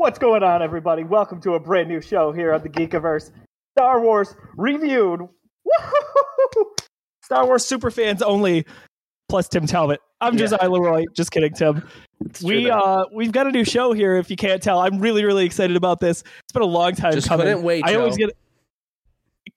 What's going on, everybody? Welcome to a brand new show here on the Geekiverse. Star Wars reviewed. Woo-hoo-hoo-hoo! Star Wars super fans only, plus Tim Talbot. I'm Yeah. Josiah Leroy. Just kidding, Tim. It's We though. uh we've got a new show here. If you can't tell, I'm really really excited about this. It's been a long time Just coming. couldn't wait, I always get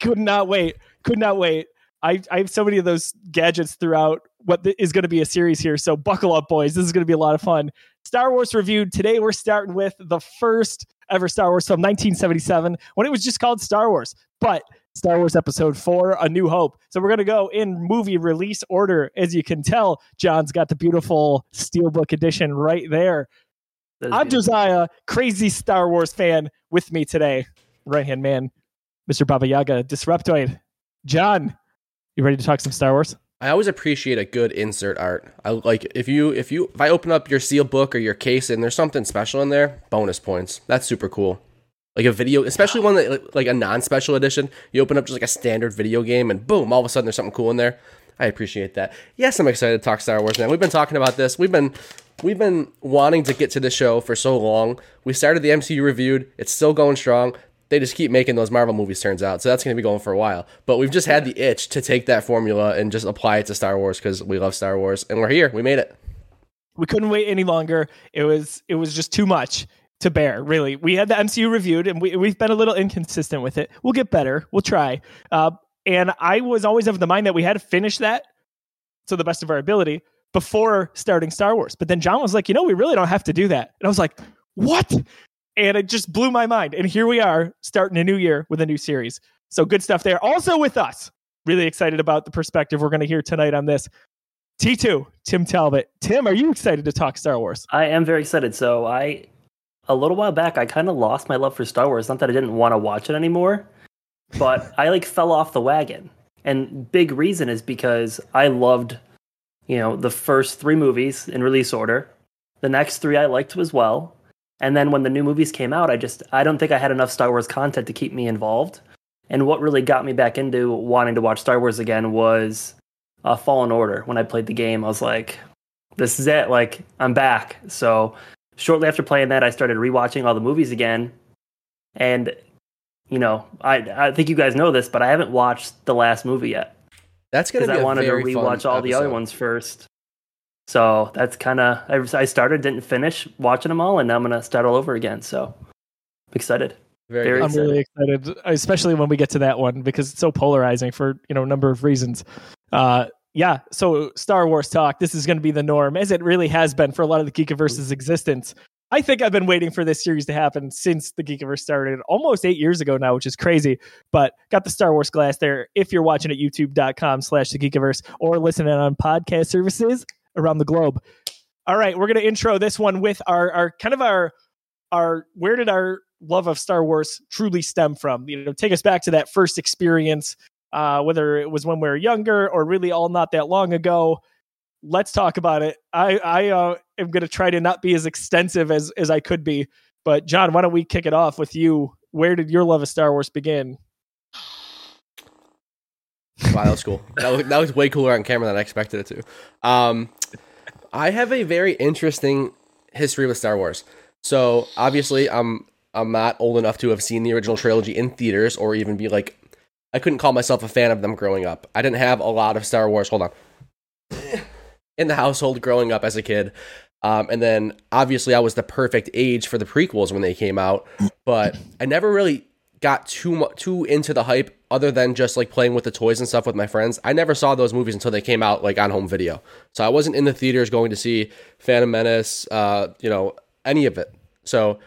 could not wait. Could not wait. I I have so many of those gadgets throughout what th- is going to be a series here. So buckle up, boys. This is going to be a lot of fun. Star Wars reviewed today. We're starting with the first ever Star Wars film, 1977, when it was just called Star Wars. But Star Wars Episode 4, A New Hope. So we're going to go in movie release order. As you can tell, John's got the beautiful Steelbook edition right there. I'm beautiful. Josiah, crazy Star Wars fan with me today. Right hand man, Mr. Baba Yaga, Disruptoid. John, you ready to talk some Star Wars? I always appreciate a good insert art. I like if you if you if I open up your Steelbook or your case and there's something special in there, bonus points. That's super cool. Like a video, especially one that like a non-special edition. You open up just like a standard video game and boom, all of a sudden there's something cool in there. I appreciate that. Yes, I'm excited to talk Star Wars now. We've been talking about this. We've been we've been wanting to get to the show for so long. We started the MCU reviewed. It's still going strong. They just keep making those Marvel movies, turns out. So that's going to be going for a while. But we've just had the itch to take that formula and just apply it to Star Wars because we love Star Wars. And we're here. We made it. We couldn't wait any longer. It was it was just too much to bear. Really, we had the MCU reviewed, and we we've been a little inconsistent with it. We'll get better. We'll try. Uh, and I was always of the mind that we had to finish that to the best of our ability before starting Star Wars. But then John was like, you know, we really don't have to do that. And I was like, what? And it just blew my mind. And here we are starting a new year with a new series. So good stuff there. Also with us, really excited about the perspective we're going to hear tonight on this. T2, Tim Talbot. Tim, are you excited to talk Star Wars? I am very excited. So I, a little while back, I kind of lost my love for Star Wars. Not that I didn't want to watch it anymore, but I like fell off the wagon. And big reason is because I loved, you know, the first three movies in release order. The next three I liked as well. And then when the new movies came out, I just I don't think I had enough Star Wars content to keep me involved. And what really got me back into wanting to watch Star Wars again was uh, Fallen Order. When I played the game, I was like, this is it. Like, I'm back. So, shortly after playing that, I started rewatching all the movies again. And, you know, I, I think you guys know this, but I haven't watched the last movie yet That's because be I wanted to rewatch all the other ones first. So, that's kind of, I, I started, didn't finish watching them all, and now I'm going to start all over again. So, I'm excited. Very, very. I'm really excited, especially when we get to that one because it's so polarizing for you know a number of reasons. Uh, yeah, so Star Wars talk. This is going to be the norm, as it really has been for a lot of the Geekiverse's existence. I think I've been waiting for this series to happen since the Geekiverse started almost eight years ago now, which is crazy. But got the Star Wars glass there. If you're watching at youtube.com slash the Geekiverse or listening on podcast services around the globe. All right, we're going to intro this one with our, our kind of our, our, where did our love of Star Wars truly stem from? You know, take us back to that first experience, uh, whether it was when we were younger or really all not that long ago. Let's talk about it. I, I uh, am going to try to not be as extensive as, as I could be. But, John, why don't we kick it off with you? Where did your love of Star Wars begin? Wow, that was cool. That was, that way cooler on camera than I expected it to. Um, I have a very interesting history with Star Wars. So obviously, I'm I'm not old enough to have seen the original trilogy in theaters or even be like, I couldn't call myself a fan of them growing up. I didn't have a lot of Star Wars. Hold on. In the household growing up as a kid. Um, and then obviously I was the perfect age for the prequels when they came out, but I never really got too mu- too into the hype other than just like playing with the toys and stuff with my friends. I never saw those movies until they came out like on home video. So I wasn't in the theaters going to see Phantom Menace, uh, you know, any of it. So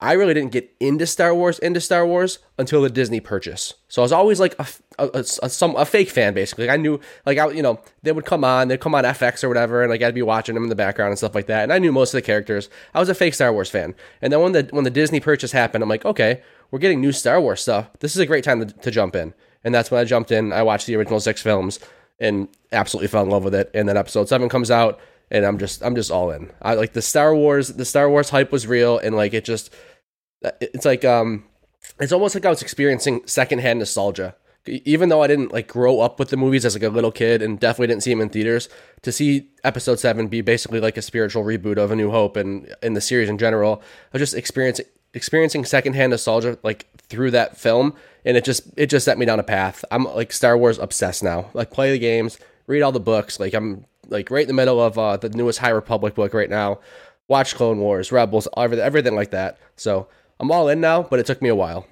I really didn't get into Star Wars into Star Wars until the Disney purchase. So I was always like a, a, a- a- some a fake fan basically. Like I knew like I you know they would come on they'd come on FX or whatever and like I'd be watching them in the background and stuff like that. And I knew most of the characters. I was a fake Star Wars fan. And then when the when the Disney purchase happened, I'm like okay we're getting new Star Wars stuff. This is a great time to, to jump in. And that's when I jumped in. I watched the original six films and absolutely fell in love with it. And then Episode seven comes out and I'm just I'm just all in. I like the Star Wars the Star Wars hype was real and like it just it's like um it's almost like I was experiencing secondhand nostalgia. Even though I didn't like grow up with the movies as like a little kid and definitely didn't see them in theaters, to see episode 7 be basically like a spiritual reboot of A New Hope and in the series in general, I was just experiencing experiencing secondhand nostalgia like through that film, and it just it just set me down a path. I'm like Star Wars obsessed now. Like play the games, read all the books. Like I'm like right in the middle of uh, the newest High Republic book right now. Watch Clone Wars, Rebels, everything, everything like that. So I'm all in now, but it took me a while.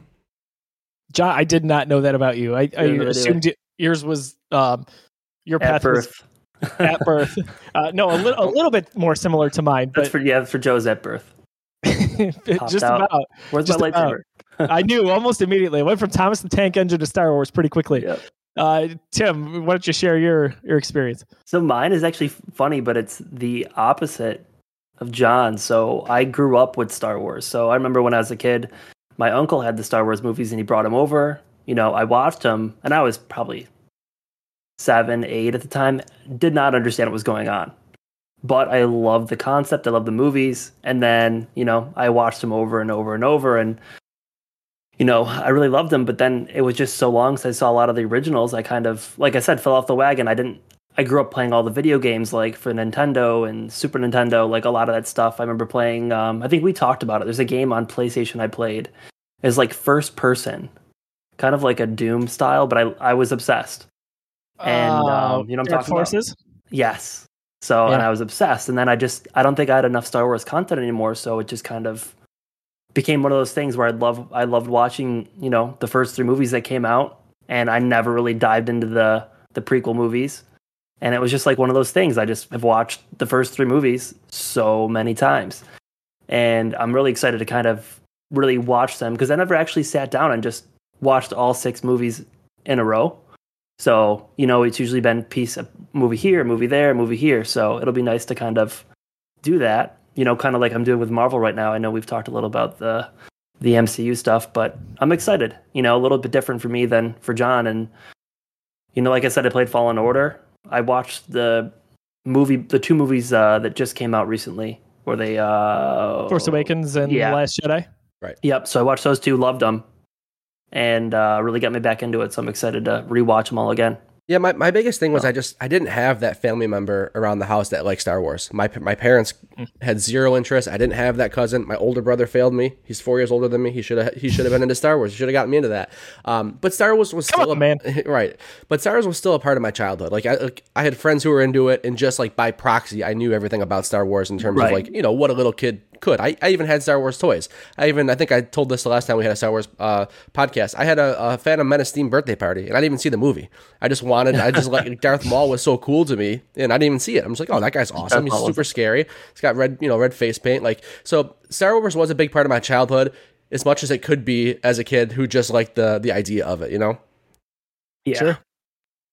John, I did not know that about you. I, I assumed yours was um, your at path birth. was at birth. Uh, no, a little a little bit more similar to mine, That's but for yeah, for Joe's at birth. Just out. about. Where's Just my lightsaber? I knew almost immediately. I went from Thomas the Tank Engine to Star Wars pretty quickly. Yep. Uh, Tim, why don't you share your your experience? So mine is actually funny, but it's the opposite of John. So I grew up with Star Wars. So I remember when I was a kid, my uncle had the Star Wars movies and he brought them over. You know, I watched them and I was probably seven, eight at the time. Did not understand what was going on. But I loved the concept. I loved the movies. And then, you know, I watched them over and over and over. And, you know, I really loved them. But then it was just so long since I saw a lot of the originals. I kind of, like I said, fell off the wagon. I didn't I grew up playing all the video games like for Nintendo and Super Nintendo, like a lot of that stuff. I remember playing. Um, I think we talked about it. There's a game on PlayStation I played. It's like first person, kind of like a Doom style, but I I was obsessed. And, Uh, um, you know I'm Dark talking about? Forces. Yes. So and I was obsessed, and then I just I don't think I had enough Star Wars content anymore. So it just kind of became one of those things where I love I loved watching you know the first three movies that came out, and I never really dived into the the prequel movies. And it was just like one of those things. I just have watched the first three movies so many times, and I'm really excited to kind of really watch them because I never actually sat down and just watched all six movies in a row. So, you know, it's usually been piece of movie here, movie there, movie here. So it'll be nice to kind of do that. You know, kind of like I'm doing with Marvel right now. I know we've talked a little about the the MCU stuff, but I'm excited. You know, a little bit different for me than for John. And you know, like I said, I played Fallen Order. I watched the movie, the two movies uh, that just came out recently, where they uh, Force Awakens and yeah. The Last Jedi. Right. Yep. So I watched those two, loved them, and uh, really got me back into it. So I'm excited to rewatch them all again. Yeah, my, my biggest thing was I just I didn't have that family member around the house that liked Star Wars. My my parents had zero interest. I didn't have that cousin. My older brother failed me. He's four years older than me. He should have he should have been into Star Wars. He should have gotten me into that. Um, but Star Wars was Come still on, a, man. right. But Star Wars was still a part of my childhood. Like I like, I had friends who were into it, and just like by proxy, I knew everything about Star Wars in terms Right. of like you know what a little kid could. I, I even had Star Wars toys. I even I think I told this the last time we had a Star Wars uh, podcast. I had a, a Phantom Menace themed birthday party, and I didn't even see the movie. I just wanted. I just like Darth Maul was so cool to me, and I didn't even see it. I'm just like, oh, that guy's awesome. He's super scary. He's got red, you know, red face paint. Like so, Star Wars was a big part of my childhood, as much as it could be as a kid who just liked the the idea of it. You know. Yeah. Sure.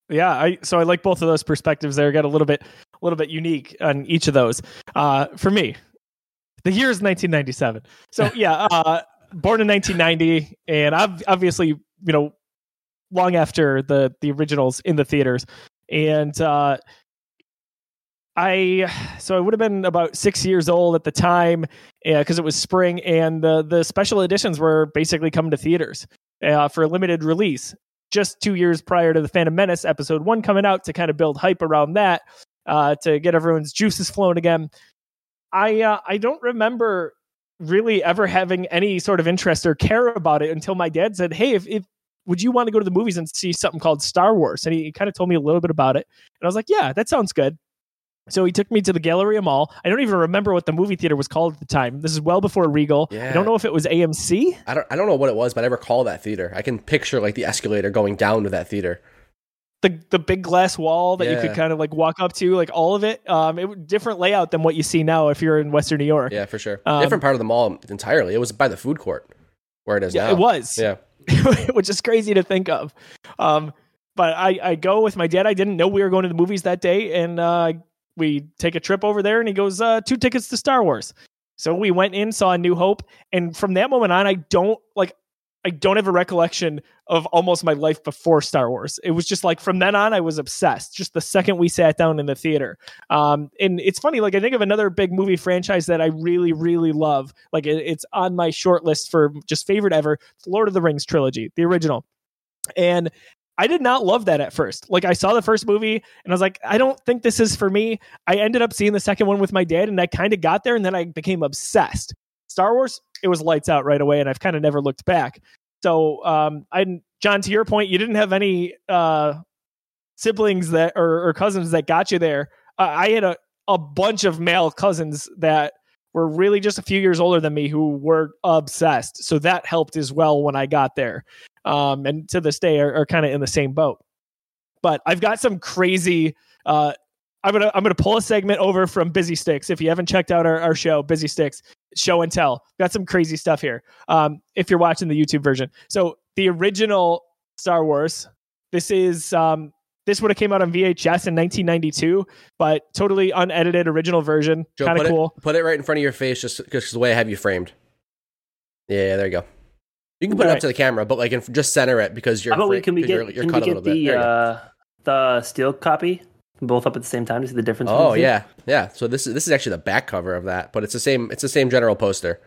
Yeah, I so I like both of those perspectives there. Got a little bit a little bit unique on each of those. Uh for me, the year is 1997. So yeah, uh born in 1990 and I've obviously, you know, long after the the originals in the theaters. And uh I so I would have been about six years old at the time because it was spring, and the the special editions were basically coming to theaters uh, for a limited release. Just two years prior to the Phantom Menace episode one coming out to kind of build hype around that uh, to get everyone's juices flowing again. I uh, I don't remember really ever having any sort of interest or care about it until my dad said, "Hey, if, if would you want to go to the movies and see something called Star Wars?" And he, kind of told me a little bit about it, and I was like, "Yeah, that sounds good." So he took me to the Galleria Mall. I don't even remember what the movie theater was called at the time. This is well before Regal. Yeah. I don't know if it was AMC. I don't I don't know what it was, but I recall that theater. I can picture like the escalator going down to that theater. The the big glass wall that you could kind of like walk up to, like all of it. Um, it was different layout than what you see now if you're in Western New York. Yeah, for sure. Um, Different part of the mall entirely. It was by the food court where it is Yeah, now. it was. Yeah. which is crazy to think of. Um, but I, I go with my dad. I didn't know we were going to the movies that day, and uh, we take a trip over there, and he goes, uh, two tickets to Star Wars. So we went in, saw A New Hope, and from that moment on, I don't like. I don't have a recollection of almost my life before Star Wars. It was just like from then on, I was obsessed. Just the second we sat down in the theater, um, and it's funny. Like I think of another big movie franchise that I really, really love. Like it, it's on my short list for just favorite ever. Lord of the Rings trilogy, the original, and I did not love that at first. Like I saw the first movie and I was like, I don't think this is for me. I ended up seeing the second one with my dad, and I kind of got there, and then I became obsessed. Star Wars, it was lights out right away, and I've kind of never looked back. So, um, I John, to your point, you didn't have any uh, siblings that or, or cousins that got you there. Uh, I had a a bunch of male cousins that were really just a few years older than me who were obsessed. So that helped as well when I got there. Um, and to this day are, are kind of in the same boat. But I've got some crazy. Uh, I'm gonna I'm gonna pull a segment over from Busy Sticks. If you haven't checked out our, our show, Busy Sticks Show and Tell, got some crazy stuff here. Um, if you're watching the YouTube version, so the original Star Wars, this is um, this would have came out on VHS in 1992, but totally unedited original version. Kind put of it- cool. put it right in front of your face, just because the way I have you framed. Yeah, there you go. You can put it up Right. to the camera, but like in, just center it because you're. How about we can we 'cause get you're, you're can we cut a get little bit. the There you go. uh, the steel copy both up at the same time to see the difference? Oh the two? yeah, yeah. So this is this is actually the back cover of that, but it's the same. It's the same general poster.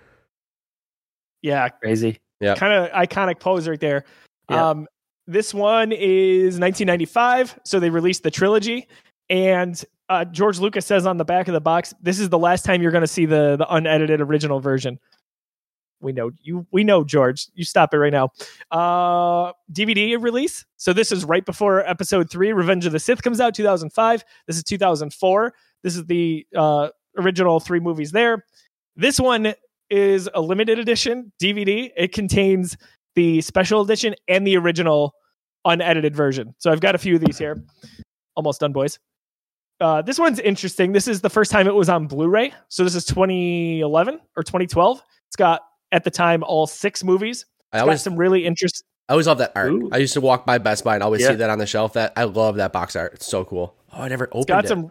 Yeah, crazy. Yeah, kind of iconic pose right there. Yeah. Um, this one is 1995, so they released the trilogy, and uh, George Lucas says on the back of the box, "This is the last time you're going to see the the unedited original version." We know you. We know George. You stop it right now. Uh, DVD release. So this is right before Episode Three, Revenge of the Sith, comes out 2005. This is 2004. This is the uh, original three movies there. This one is a limited edition DVD. It contains the special edition and the original unedited version. So I've got a few of these here. Almost done, boys. Uh, this one's interesting. This is the first time it was on Blu-ray. So this is 2011 or 2012. It's got at the time all six movies. I It's got always some really interest. I always love that art. Ooh. I used to walk by Best Buy and always Yeah. see that on the shelf. That I love that box art. It's so cool. Oh, I never It's opened got it. some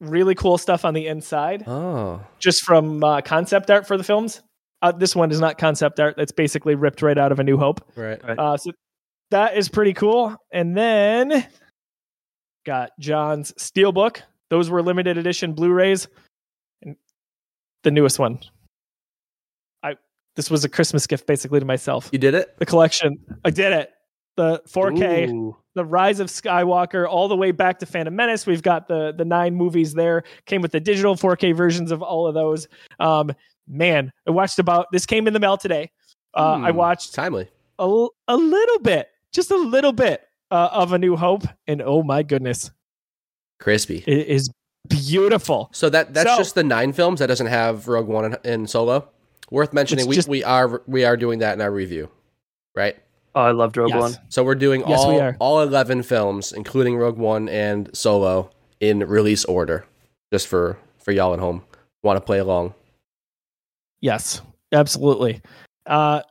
really cool stuff on the inside, oh, just from uh, concept art for the films. Uh, this one is not concept art. That's basically ripped right out of A New Hope. right. Uh, so that is pretty cool. And then got John's Steelbook. Those were limited edition Blu-rays. And the newest one. This was a Christmas gift basically to myself. You did it. The collection. I did it. The 4K, Ooh. the Rise of Skywalker, all the way back to Phantom Menace. We've got the the nine movies there. Came with the digital 4K versions of all of those. Um, man, I watched about this came in the mail today. Uh, I Hmm, watched timely. a, a little bit, just a little bit uh, of A New Hope, and oh my goodness, Crispy. it is beautiful. So that that's So- just the nine films that doesn't have Rogue One and, and Solo. Worth mentioning, we, just- we are we are doing that in our review, right? Oh, I loved Rogue Yes. One. So we're doing Yes, all we are. all eleven films, including Rogue One and Solo, in release order, just for for y'all at home want to play along. Yes, absolutely. Uh,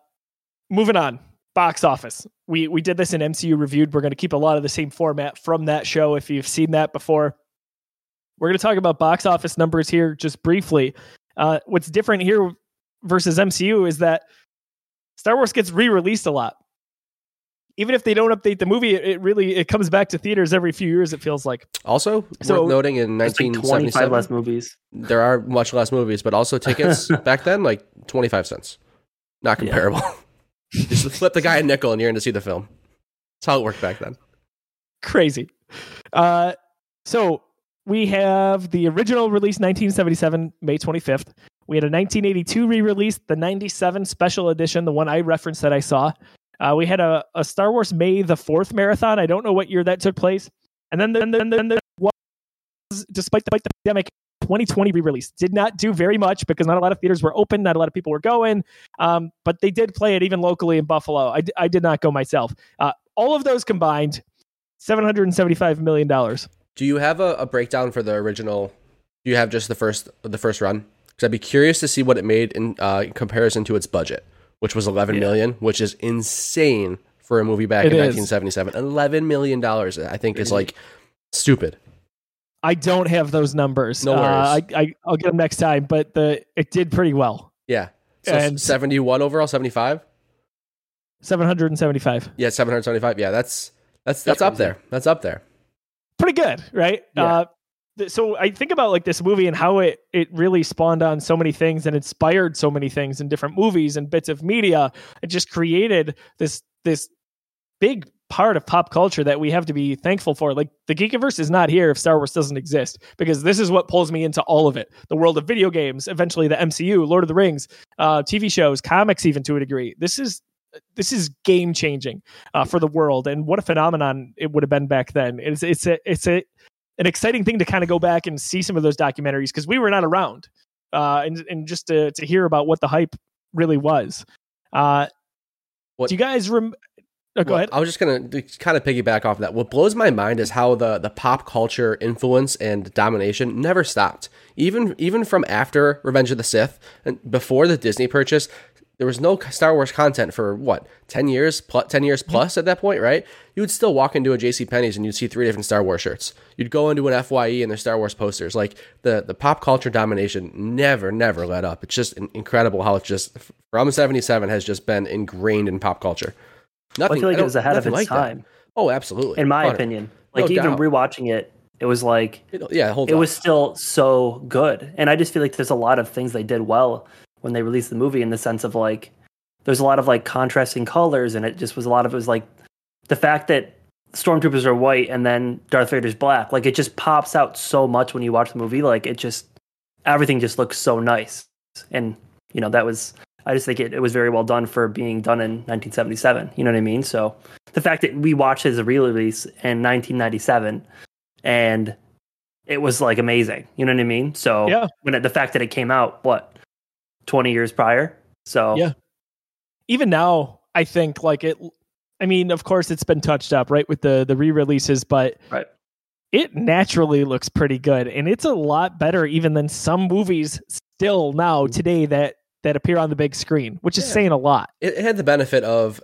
moving on, box office. We we did this in MCU reviewed. We're going to keep a lot of the same format from that show. If you've seen that before, we're going to talk about box office numbers here just briefly. Uh, what's different here versus MCU is that Star Wars gets re-released a lot. Even if they don't update the movie, it, it really it comes back to theaters every few years. It feels like. Also, So- worth noting in It's like less movies. there are much less movies, but also tickets back then like twenty five cents. Not Yeah. comparable. Just flip the guy a nickel and you're in to see the film. That's how it worked back then. crazy. Uh, so we have the original release 1977, May 25th. We had a 1982 re-release, the 97 special edition, the one I referenced that I saw. Uh, we had a, a Star Wars May the 4th marathon. I don't know what year that took place. And then, then, then, then there was, despite the, the pandemic, 2020 re-release did not do very much because not a lot of theaters were open, not a lot of people were going. Um, but they did play it even locally in Buffalo. I did not go myself. Uh, all of those combined, seven hundred and seventy-five million dollars. Do you have a, a breakdown for the original? Do you have just the first the first run? Because I'd be curious to see what it made in, uh, in comparison to its budget, which was eleven million, Yeah. which is insane for a movie back It in is. 1977. Eleven million dollars, I think, is like stupid. I don't have those numbers. No Uh, I, worries. I I'll get them next time. But the it did pretty well. Yeah. So And- 71 overall, 75. Seven hundred and seventy-five. Yeah, 775. Yeah, that's that's that's up there. That's up there. Pretty good, right? Yeah. Uh, so I think about like this movie and how it it really spawned on so many things and inspired so many things in different movies and bits of media. It just created this this big part of pop culture that we have to be thankful for. Like the Geekiverse is not here if Star Wars doesn't exist, because this is what pulls me into all of it: the world of video games, eventually the MCU, Lord of the Rings, uh, TV shows, comics, even to a degree. This is this is game changing uh, for the world, and what a phenomenon it would have been back then. It's it's a it's a an exciting thing to kind of go back and see some of those documentaries because we were not around, uh, and and just to to hear about what the hype really was. Uh, What- do you guys rem- oh, go Well, ahead? I was just gonna to kind of piggyback off that. What blows my mind is how the the pop culture influence and domination never stopped. Even even from after Revenge of the Sith and before the Disney purchase, there was no Star Wars content for what ten years plus ten years mm-hmm. plus at that point, right? You would still walk into a J.C. Penney's and you'd see three different Star Wars shirts. You'd go into an FYE and there's Star Wars posters. Like the the pop culture domination never never let up. It's just in- incredible how it's just from '77 has just been ingrained in pop culture. Nothing. I feel like it was ahead of its like that. time, Oh, absolutely. in my 100. opinion. No Like even doubt. rewatching it, it was like It- yeah, hold it on. was still so good. And I just feel like there's a lot of things they did well when they released the movie in the sense of like there's a lot of like contrasting colors and it just was a lot of it was like the fact that stormtroopers are white and then Darth Vader's black. Like it just pops out so much when you watch the movie. Like it just everything just looks so nice. And you know, that was I just think it, it was very well done for being done in 1977. You know what I mean? So the fact that we watched a re-release in 1997 and it was like amazing. You know what I mean? So Yeah. when it, the fact that it came out, what, 20 years prior? So Yeah. even now i think like it i mean of course it's been touched up right with the the re-releases but Right. it naturally looks pretty good and it's a lot better even than some movies still now today that that appear on the big screen which is saying a lot it, it had the benefit of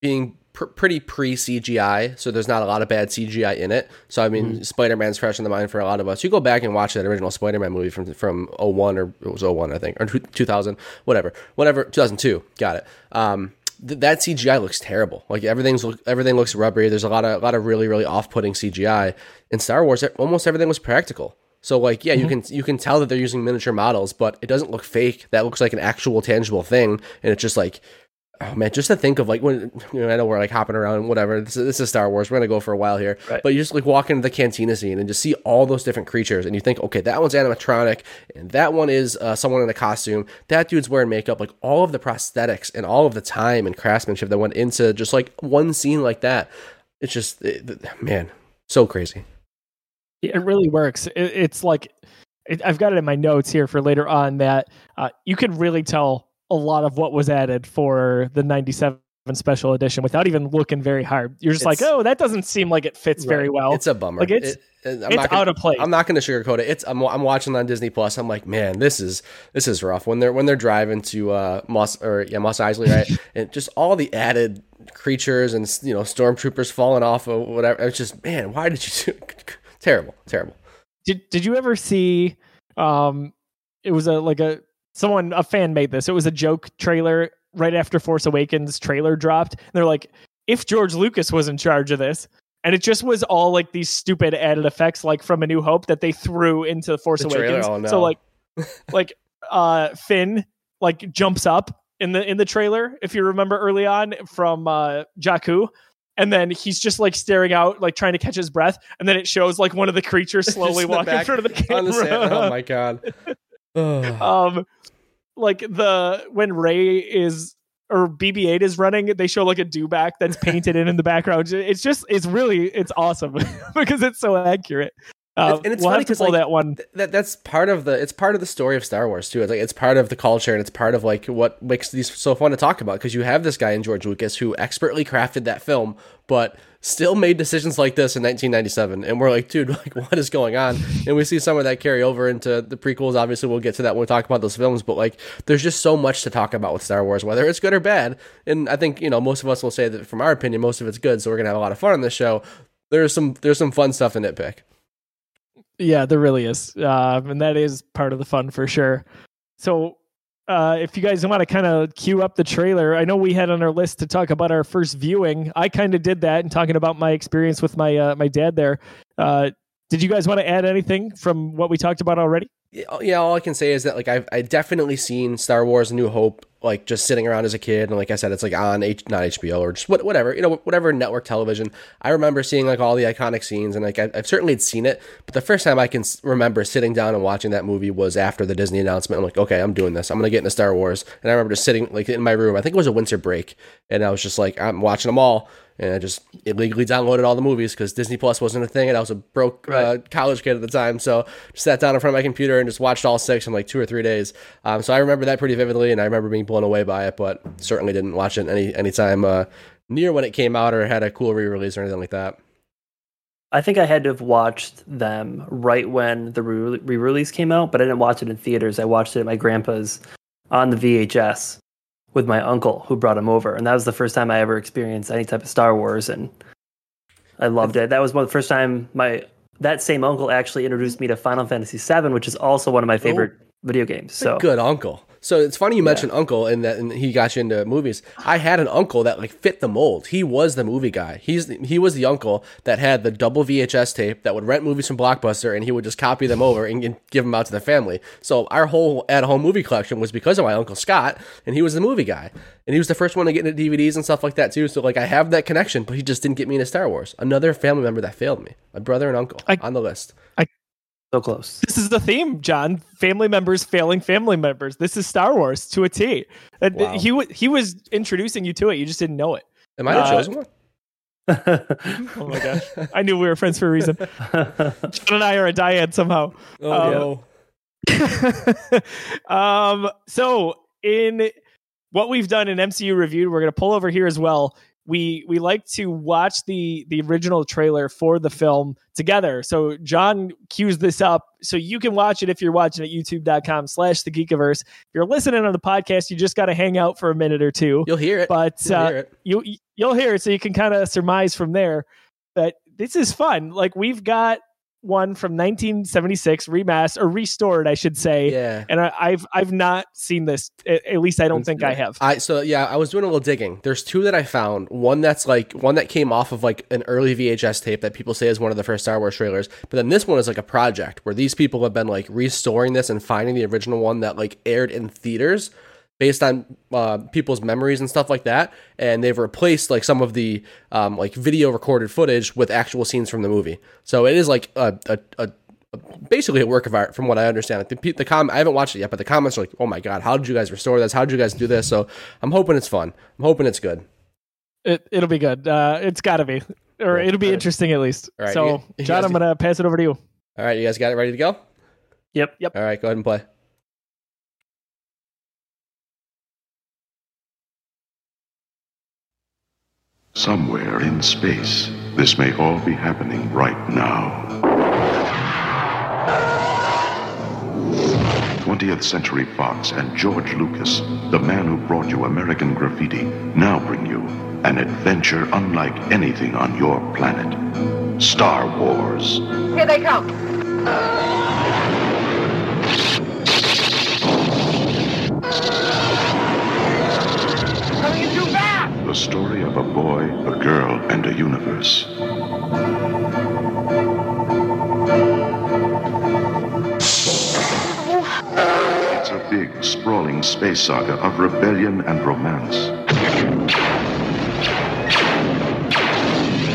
being pr- pretty pre CGI, so there's not a lot of bad CGI in it. So I mean, Spider Man's fresh in the mind for a lot of us. You go back and watch that original Spider Man movie from from 01 or it was 01 I think or 2000 whatever whatever 2002 got it. Um, th- that CGI looks terrible. Like everything's look, everything looks rubbery. There's a lot of a lot of really really off putting CGI. In Star Wars, almost everything was practical. So like yeah, you can you can tell that they're using miniature models, but it doesn't look fake. That looks like an actual tangible thing, and it's just like oh man, just to think of like when you know I know we're like hopping around whatever. This is, this is Star Wars. We're gonna go for a while here, Right. but you just like walk into the cantina scene and just see all those different creatures, and you think, okay, that one's animatronic, and that one is uh, someone in a costume. That dude's wearing makeup. Like all of the prosthetics and all of the time and craftsmanship that went into just like one scene like that. It's just it, man, so crazy. it really works it, it's like it, i've got it in my notes here for later on that uh, you can really tell a lot of what was added for the 97 special edition without even looking very hard you're just like oh that doesn't seem like it fits very well It's a bummer. Like, it's- It- it's not gonna- out of place. I'm not going to sugarcoat it. It's I'm, I'm watching on Disney Plus. I'm like, man, this is this is rough. When they're when they're driving to uh Mos or yeah Mos Eisley, right, and just all the added creatures and you know stormtroopers falling off of whatever. It's just man, why did you do terrible, terrible. did did you ever see um it was a like a someone a fan made this it was a joke trailer right after force awakens trailer dropped and they're like if george lucas was in charge of this and it just was all like these stupid added effects like from a new hope that they threw into force The trailer? awakens Oh, no. so like like uh finn like jumps up in the in the trailer if you remember early on from uh jakku and then he's just like staring out, like trying to catch his breath, and then it shows like one of the creatures slowly walking in front of the camera. On the. Oh my god. Um like the when Rey is or bb8 is running they show like a dewback that's painted in in the background. It's just it's really it's awesome because it's so accurate. Uh, And it's we'll funny have to 'cause, like, that one. that that's part of the it's part of the story of Star Wars too. It's like it's part of the culture and it's part of like what makes these so fun to talk about because you have this guy in George Lucas who expertly crafted that film, but still made decisions like this in 1997. And we're like, dude, like what is going on? And we see some of that carry over into the prequels. Obviously, we'll get to that when we talk about those films. But like, there's just so much to talk about with Star Wars, whether it's good or bad. And I think you know most of us will say that from our opinion, most of it's good. So we're gonna have a lot of fun on this show. There's some there's some fun stuff to nitpick. yeah there really is uh, and that is part of the fun for sure so uh, if you guys want to kind of cue up the trailer, I know we had on our list to talk about our first viewing. I kind of did that and talking about my experience with my uh, my dad there. Uh, did you guys want to add anything from what we talked about already? Yeah, all I can say is that like I've I definitely seen Star Wars: A New Hope like just sitting around as a kid, and like I said, it's like on H- not HBO or just what, whatever you know, whatever network television. I remember seeing like all the iconic scenes, and like I, I've certainly seen it, but the first time I can remember sitting down and watching that movie was after the Disney announcement. I'm like, okay, I'm doing this. I'm gonna get into Star Wars, and I remember just sitting like in my room. I think it was a winter break, and I was just like, I'm watching them all and I just illegally downloaded all the movies because Disney Plus wasn't a thing, and I was a broke uh, college kid at the time. So just sat down in front of my computer and just watched all six in like two or three days. Um, so I remember that pretty vividly, and I remember being blown away by it, but certainly didn't watch it any any time uh, near when it came out or had a cool re-release or anything like that. I think I had to have watched them right when the re release came out, but I didn't watch it in theaters. I watched it at my grandpa's on the VHS with my uncle who brought him over. And that was the first time I ever experienced any type of Star Wars. And I loved it. That was one of the first time my that same uncle actually introduced me to Final Fantasy VII, which is also one of my oh. favorite video games. So Good uncle. So it's funny you mentioned uncle and that and he got you into movies. I had an uncle that like fit the mold. He was the movie guy. He's he was the uncle that had the double VHS tape that would rent movies from Blockbuster and he would just copy them over and, give them out to the family. So our whole at home movie collection was because of my uncle Scott and he was the movie guy. And he was the first one to get into DVDs and stuff like that too. So like I have that connection, but he just didn't get me into Star Wars. Another family member that failed me. My brother and uncle I- on the list. So close. This is the theme, John. Family members failing family members. This is Star Wars to a T. Wow. he wa- he was introducing you to it. You just didn't know it. Am I the Uh, chosen one? Oh my gosh! I knew we were friends for a reason. John and I are a dyad somehow. Oh um, um, so in what we've done in MCU reviewed, we're gonna pull over here as well. We we like to watch the the original trailer for the film together. So John cues this up so you can watch it if you're watching at youtube.com slash the geekiverse. If you're listening on the podcast, you just gotta hang out for a minute or two. You'll hear it. But You'll uh, hear it. you you'll hear it so you can kind of surmise from there that this is fun like we've got one from 1976 remastered or restored i should say Yeah. and I, i've i've not seen this at, at least i don't think i have I so yeah, I was doing a little digging. There's two that I found. One that's like one that came off of like an early VHS tape that people say is one of the first Star Wars trailers. But then this one is like a project where these people have been like restoring this and finding the original one that like aired in theaters based on uh, people's memories and stuff like that. And they've replaced like some of the um, like video recorded footage with actual scenes from the movie. So it is like a, a, a basically a work of art from what I understand. Like the, the com- I haven't watched it yet, but the comments are like, "Oh my god, how did you guys restore this? How did you guys do this?" So I'm hoping it's fun. I'm hoping it's good. it, it'll be good uh it's gotta be or it'll be interesting at least Alright, so you- you john i'm gonna pass it over to you All right, you guys got it ready to go? yep. Yep. All right, go ahead and play. Somewhere in space, this may all be happening right now. 20th Century Fox and George Lucas, the man who brought you American Graffiti, now bring you an adventure unlike anything on your planet. Star Wars. Here they come. Story of a boy, a girl, and a universe. It's a big, sprawling space saga of rebellion and romance.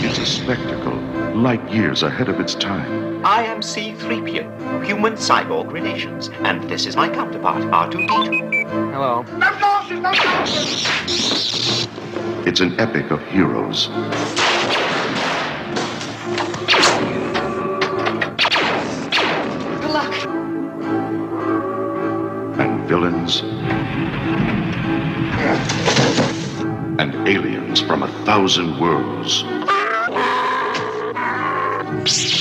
It's a spectacle, light years ahead of its time. I am C-3PO, human cyborg relations, and this is my counterpart, R2-D2. Hello. No sauces, no sauces! It's an epic of heroes Good luck. and villains and aliens from a thousand worlds. Star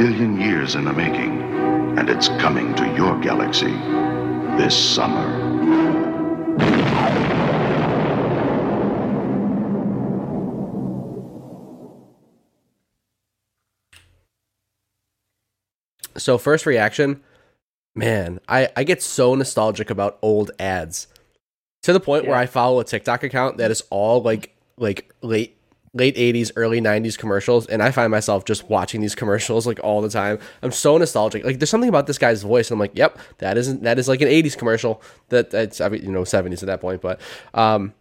billion years in the making, and it's coming to your galaxy this summer. So first reaction, man, I, I get so nostalgic about old ads to the point where I follow a TikTok account that is all like like late late 80s early 90s commercials and I find myself just watching these commercials like all the time. I'm so nostalgic. Like there's something about this guy's voice and I'm like, "Yep, that isn't that is like an 80s commercial." That that's I mean, you know 70s at that point, but um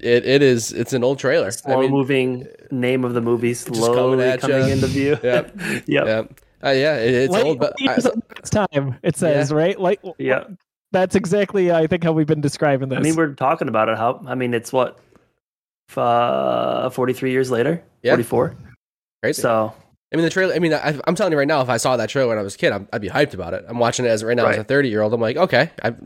it it is it's an old trailer. I Slow mean, moving name of the movie slowly at coming into view. Yep. yep. yeah. Uh, yeah, it, it's Late old but I, its time. It says right, like Yeah. That's exactly, I think, how we've been describing this. I mean, we're talking about it. How? I mean, it's what, f- uh, forty-three years later, Yeah. forty-four. crazy. So I mean, the trailer. I mean, I, I'm telling you right now, if I saw that trailer when I was a kid, I'm, I'd be hyped about it. I'm watching it as right now as a 30 year old. I'm like, okay, I've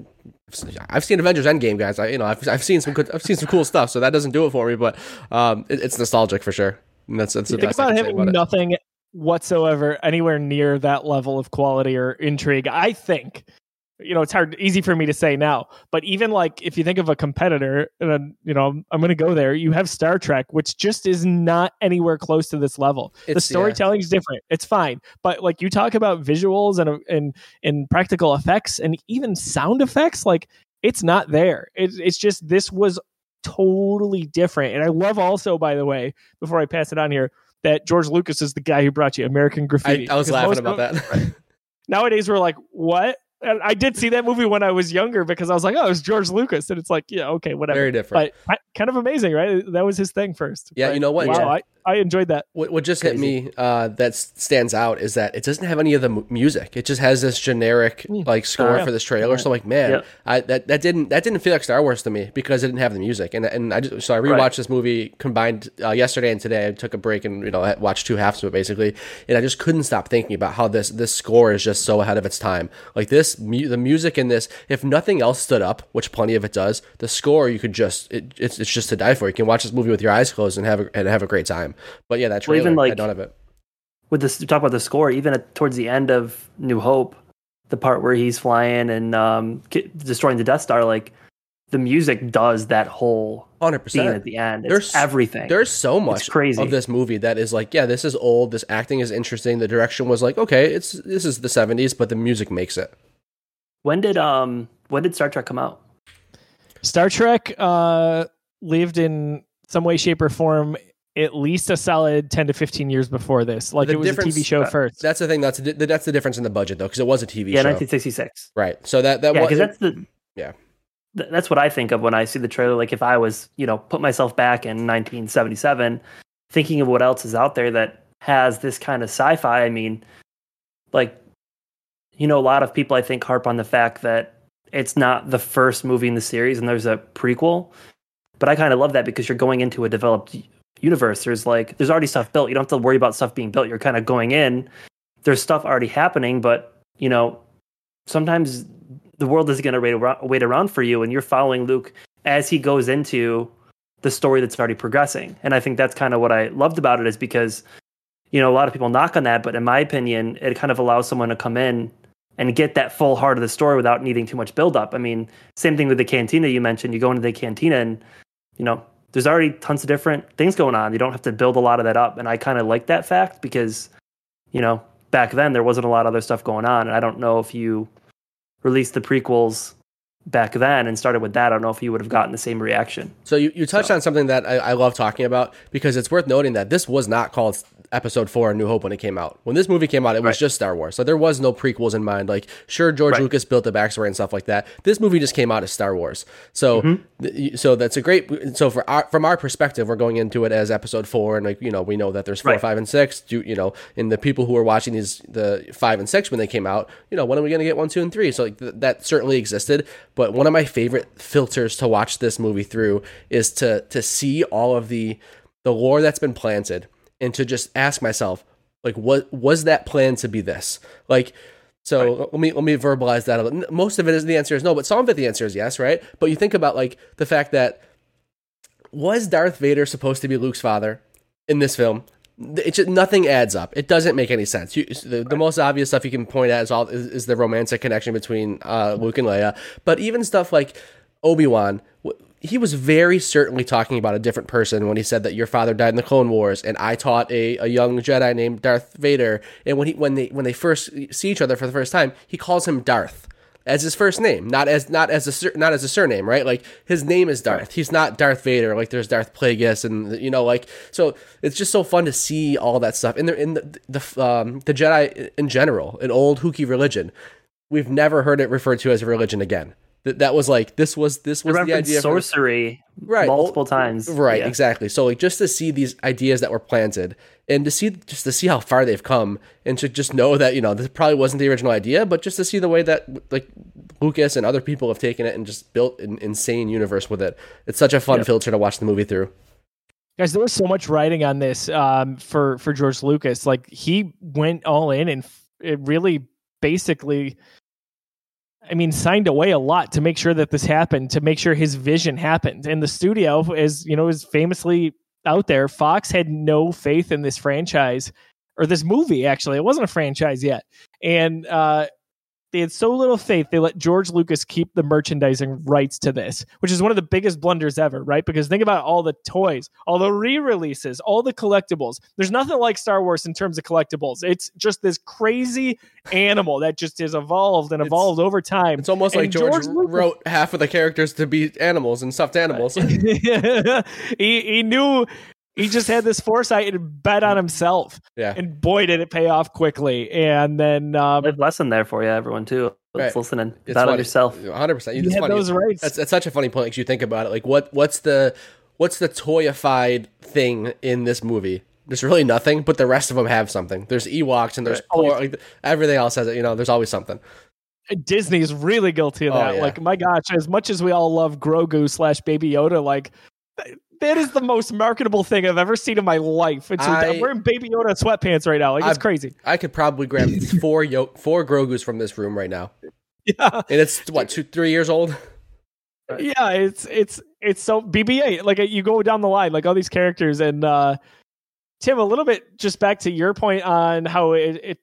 I've seen Avengers Endgame, guys. I, you know, I've, I've seen some good, I've seen some cool stuff. So that doesn't do it for me, but um, it, it's nostalgic for sure. And that's that's the think best about can say having about it. nothing whatsoever anywhere near that level of quality or intrigue. I think, you know, it's hard, easy for me to say now, but even like if you think of a competitor, and then, you know, I'm, going to go there. You have Star Trek, which just is not anywhere close to this level. the It's- yeah. storytelling is different. It's fine, but like you talk about visuals and and and practical effects and even sound effects, like it's not there. It's it's just this was totally different. And I love also, by the way, before I pass it on here, that George Lucas is the guy who brought you American Graffiti. I was laughing about of- that. Nowadays, we're like, what? And I did see that movie when I was younger because I was like, oh, it's George Lucas, and it's like, yeah, okay, whatever. Very different. But I- kind of amazing, right? That was his thing first. Yeah, But you know what? Wow, Yeah. I, I enjoyed that. What, what just hit me uh, that stands out is that it doesn't have any of the mu- music. It just has this generic like score yeah. for this trailer. So like, man, Yep. I, that that didn't that didn't feel like Star Wars to me because it didn't have the music. And and I just, so I rewatched Right. this movie combined uh, yesterday and today. I took a break and you know I watched two halves of it basically, and I just couldn't stop thinking about how this this score is just so ahead of its time. Like this, mu- the music in this, if nothing else stood up, which plenty of it does, the score you could just it, it's it's just to die for. You can watch this movie with your eyes closed and have a, and have a great time. But yeah, that Well, trailer even, like- had none of it. with this, talk about the score. Even at, towards the end of New Hope, the part where he's flying and um, destroying the Death Star, like the music does that whole Hundred scene at the end. It's There's- everything. There's so much crazy. of this movie that is like, yeah, this is old. This acting is interesting. The direction was like, okay, it's this is the '70s, but the music makes it. when did um when did Star Trek come out? Star Trek uh, lived in some way, shape, or form at least a solid 10 to 15 years before this. Like The it was a difference- TV show uh, first. That's the thing. That's the, that's the difference in the budget though, because it was a TV show. Yeah, show, 1966. right? So that that Yeah, was because that's the yeah. th- that's what I think of when I see the trailer. Like if I was, you know, put myself back in 1977, thinking of what else is out there that has this kind of sci-fi. I mean, like, you know, a lot of people I think harp on the fact that it's not the first movie in the series and there's a prequel. But I kind of love that because you're going into a developed universe. There's like there's already stuff built. You don't have to worry about stuff being built. You're kind of going in. There's stuff already happening, but you know, sometimes the world is going to wait wait around for you, and you're following Luke as he goes into the story that's already progressing. And I think that's kind of what I loved about it is because, you know, a lot of people knock on that, but in my opinion, it kind of allows someone to come in and get that full heart of the story without needing too much build up. I mean, same thing with the cantina you mentioned. You go into the cantina and, you know, there's already tons of different things going on. You don't have to build a lot of that up. And I kind of like that fact because, you know, back then there wasn't a lot of other stuff going on. And I don't know if you released the prequels back then and started with that, I don't know if you would have gotten the same reaction. So you, you touched So- on something that I, I love talking about because it's worth noting that this was not called Episode Four: A New Hope when it came out. When this movie came out, it was Right. just Star Wars. So there was no prequels in mind. Like, sure, George Right. Lucas built the backstory and stuff like that. This movie just came out as Star Wars. So, Mm-hmm. th- so that's a great. So for our, from our perspective, we're going into it as Episode Four, and like you know, we know that there's four, Right. five, and six. Do you know? And the people who were watching these the five and six when they came out, you know, when are we going to get one, two, and three? So like th- that certainly existed. But one of my favorite filters to watch this movie through is to to see all of the the lore that's been planted and to just ask myself like what was that plan to be this like so let me let me verbalize that a little. most of it is the answer is no but some of it the answer is yes right but you think about like the fact that was darth vader supposed to be luke's father in this film it just, nothing adds up. It doesn't make any sense. You, the, the most obvious stuff you can point at is all is, is the romantic connection between uh, Luke and Leia. But even stuff like Obi Wan, he was very certainly talking about a different person when he said that your father died in the Clone Wars and I taught a, a young Jedi named Darth Vader. And when he when they when they first see each other for the first time, he calls him Darth as his first name, not as not as a not as a surname, right? Like his name is Darth. He's not Darth Vader. Like there's Darth Plagueis, and you know, like so it's just so fun to see all that stuff in the in the the, um, the Jedi in general, an old Hookie religion. We've never heard it referred to as a religion again. That that was like this was this was the referenced idea. for- sorcery Right. multiple times. Right, Yeah. exactly. So like just to see these ideas that were planted and to see just to see how far they've come and to just know that, you know, this probably wasn't the original idea, but just to see the way that like Lucas and other people have taken it and just built an insane universe with it. It's such a fun filter to watch the movie through. Guys, there was so much writing on this um, for for George Lucas. Like he went all in and f- it really basically, I mean, signed away a lot to make sure that this happened, to make sure his vision happened. And the studio, is you know, is famously out there. Fox had no faith in this franchise or this movie. Actually, it wasn't a franchise yet, and uh, they had so little faith they let George Lucas keep the merchandising rights to this, which is one of the biggest blunders ever, right? Because think about all the toys, all the re-releases, all the collectibles. There's nothing like Star Wars in terms of collectibles. It's just this crazy animal that just has evolved and It's- evolved over time. It's almost like And George, Lucas- wrote half of the characters to be animals and stuffed animals. he he knew he just had this foresight and bet on himself. yeah. And boy, did it pay off quickly. And then um, Life lesson there for you, everyone too. Right. That's listening. It's Bet on yourself. 100%. you It's had funny. those rights. That's that's such a funny point because you think about it. Like what what's the what's the toyified thing in this movie? There's really nothing, but the rest of them have something. There's Ewoks and there's por- like, everything else has it. You know, there's always something. Disney is really guilty of Oh, that. yeah. Like, my gosh, as much as we all love Grogu slash Baby Yoda, like th- that is the most marketable thing I've ever seen in my life. It's I- I'm wearing Baby Yoda sweatpants right now. Like, it's crazy. I could probably grab four yo- four Grogu's from this room right now, Yeah, and it's what two three years old. yeah. It's it's it's so BB-8. Like you go down the line, like all these characters, and uh Tim, a little bit just back to your point on how it, it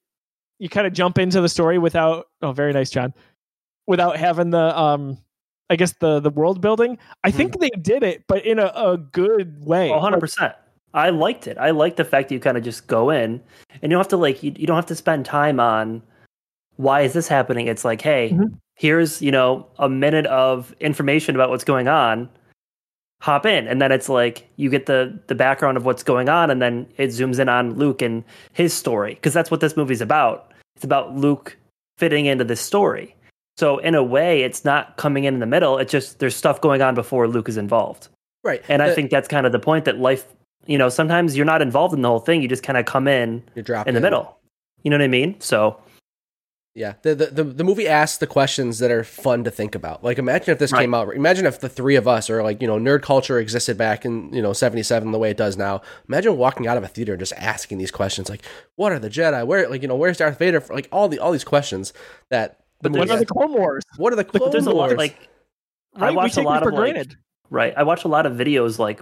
you kind of jump into the story without. Oh, very nice, John. Without having the um. I guess the the world building. I Mm-hmm. think they did it, but in a, a good way. Oh, 100%. I liked it. I like the fact that you kind of just go in and you don't have to like you, you don't have to spend time on why is this happening? It's like, hey, Mhm. here's, you know, a minute of information about what's going on. Hop in and then it's like you get the the background of what's going on and then it zooms in on Luke and his story because that's what this movie's about. It's about Luke fitting into this story. So in a way, it's not coming in in the middle. It's just there's stuff going on before Luke is involved. Right, And I think that's kind of the point that life, you know, sometimes you're not involved in the whole thing. You just kind of come in you're dropped in the middle. You know what I mean? So, Yeah, the, the the the movie asks the questions that are fun to think about. Like, imagine if this Right. came out. Imagine if the three of us, or like you know, nerd culture existed back in you know '77 the way it does now. Imagine walking out of a theater and just asking these questions, like, "What are the Jedi? Where, like, you know, where's Darth Vader?" Like all the all these questions that. But what are the. Clone Wars? what are the Clone there's a lot Wars? like, I Right? We watched a lot of like, right. I watched a lot of videos like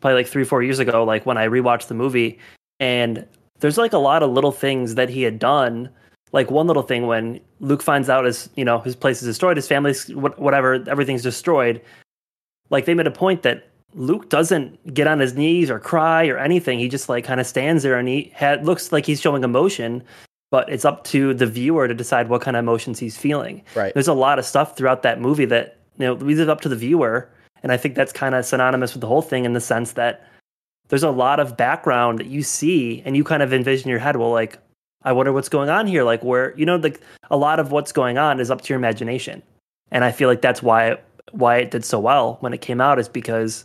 probably like three, four years ago, like when I rewatched the movie, and there's like a lot of little things that he had done. Like one little thing when Luke finds out his, you know, his place is destroyed, his family's whatever, everything's destroyed. Like they made a point that Luke doesn't get on his knees or cry or anything. He just like kind of stands there and he had, looks like he's showing emotion, but it's up to the viewer to decide what kind of emotions he's feeling right? there's a lot of stuff throughout that movie that you know leaves it up to the viewer and i think that's kind of synonymous with the whole thing in the sense that there's a lot of background that you see and you kind of envision in your head well like i wonder what's going on here like where you know like a lot of what's going on is up to your imagination and i feel like that's why why it did so well when it came out is because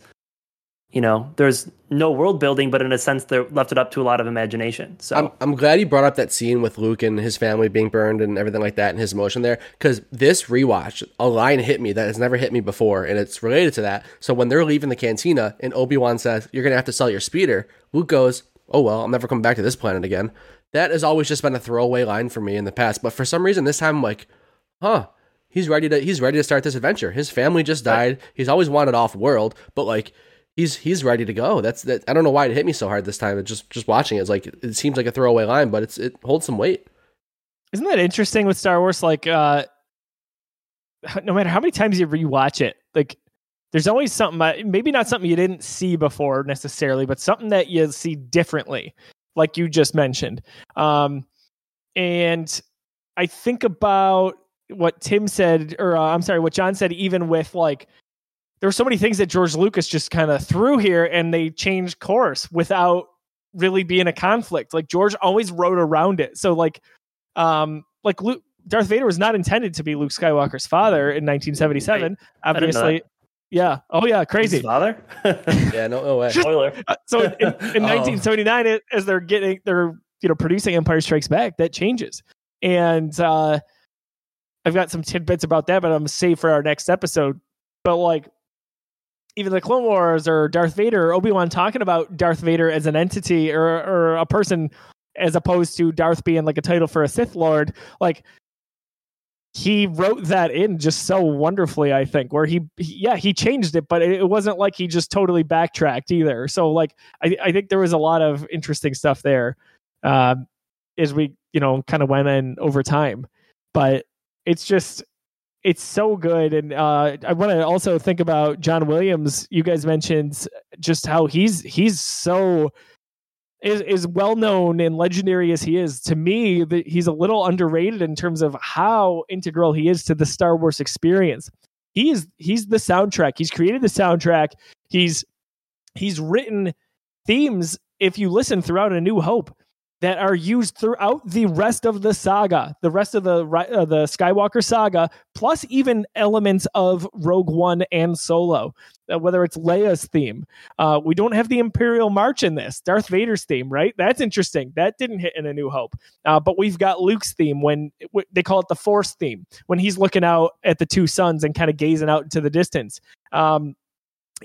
you know there's no world building but in a sense they left it up to a lot of imagination so I'm, I'm glad you brought up that scene with Luke and his family being burned and everything like that and his emotion there because this rewatch, a line hit me that has never hit me before and it's related to that. So when they're leaving the cantina and Obi Wan says, You're going to have to sell your speeder, Luke goes, Oh, well, I'm never coming back to this planet again. That has always just been a throwaway line for me in the past. But for some reason, this time I'm like, Huh. He's ready to he's ready to start this adventure. His family just died. He's always wanted off world, but like he's he's ready to go. That's that. I don't know why it hit me so hard this time. It just just watching it, it's like it seems like a throwaway line, but it's it holds some weight. Isn't that interesting with Star Wars? Like, uh, no matter how many times you rewatch it, like, there's always something maybe not something you didn't see before necessarily but something that you see differently like you just mentioned um and i think about what tim said or uh, i'm sorry what john said even with like there were so many things that george lucas just kind of threw here and they changed course without really being a conflict like george always wrote around it so like um like luke darth vader was not intended to be luke skywalker's father in 1977 didn't know obviously yeah oh yeah crazy His father? Yeah, no, no way. Spoiler. uh, so in, in, in Oh. 1979 it- as they're getting they're you know producing empire strikes back that changes and uh i've got some tidbits about that but i'm gonna save for our next episode but like even the clone wars or darth vader or obi-wan talking about darth vader as an entity or or a person as opposed to darth being like a title for a sith lord like he wrote that in just so wonderfully i think where he, he yeah he changed it but it, it wasn't like he just totally backtracked either. So like I, I think there was a lot of interesting stuff there um, as we you know kind of went in over time. But it's just it's so good. And uh, i want to also think about john williams. You guys mentioned just how he's he's so is, is well known and legendary as he is. To me that he's a little underrated in terms of how integral he is to the star wars experience. He is he's the soundtrack. He's created the soundtrack. He's he's written themes. If you listen throughout a new hope that are used throughout the rest of the saga the rest of the uh, the skywalker saga plus even elements of rogue one and solo uh, whether it's leia's theme. Uh, we don't have the imperial march in this. Darth vader's theme right? That's interesting. That didn't hit in a new hope. Uh, but we've got luke's theme when w- they call it the force theme when he's looking out at the two suns and kind of gazing out into the distance. Um,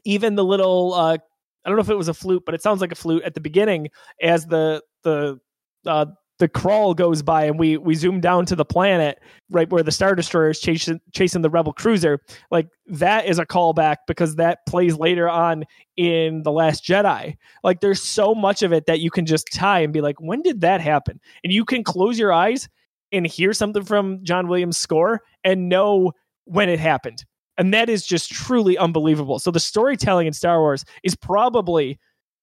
even the little uh, I don't know if it was a flute, but it sounds like a flute at the beginning as the the uh, the crawl goes by and we we zoom down to the planet right where the star destroyer is chasing chasing the rebel cruiser. Like that is a callback because that plays later on in the last jedi. Like there's so much of it that you can just tie and be like when did that happen? And you can close your eyes and hear something from john williams score and know when it happened. And that is just truly unbelievable. So the storytelling in star wars is probably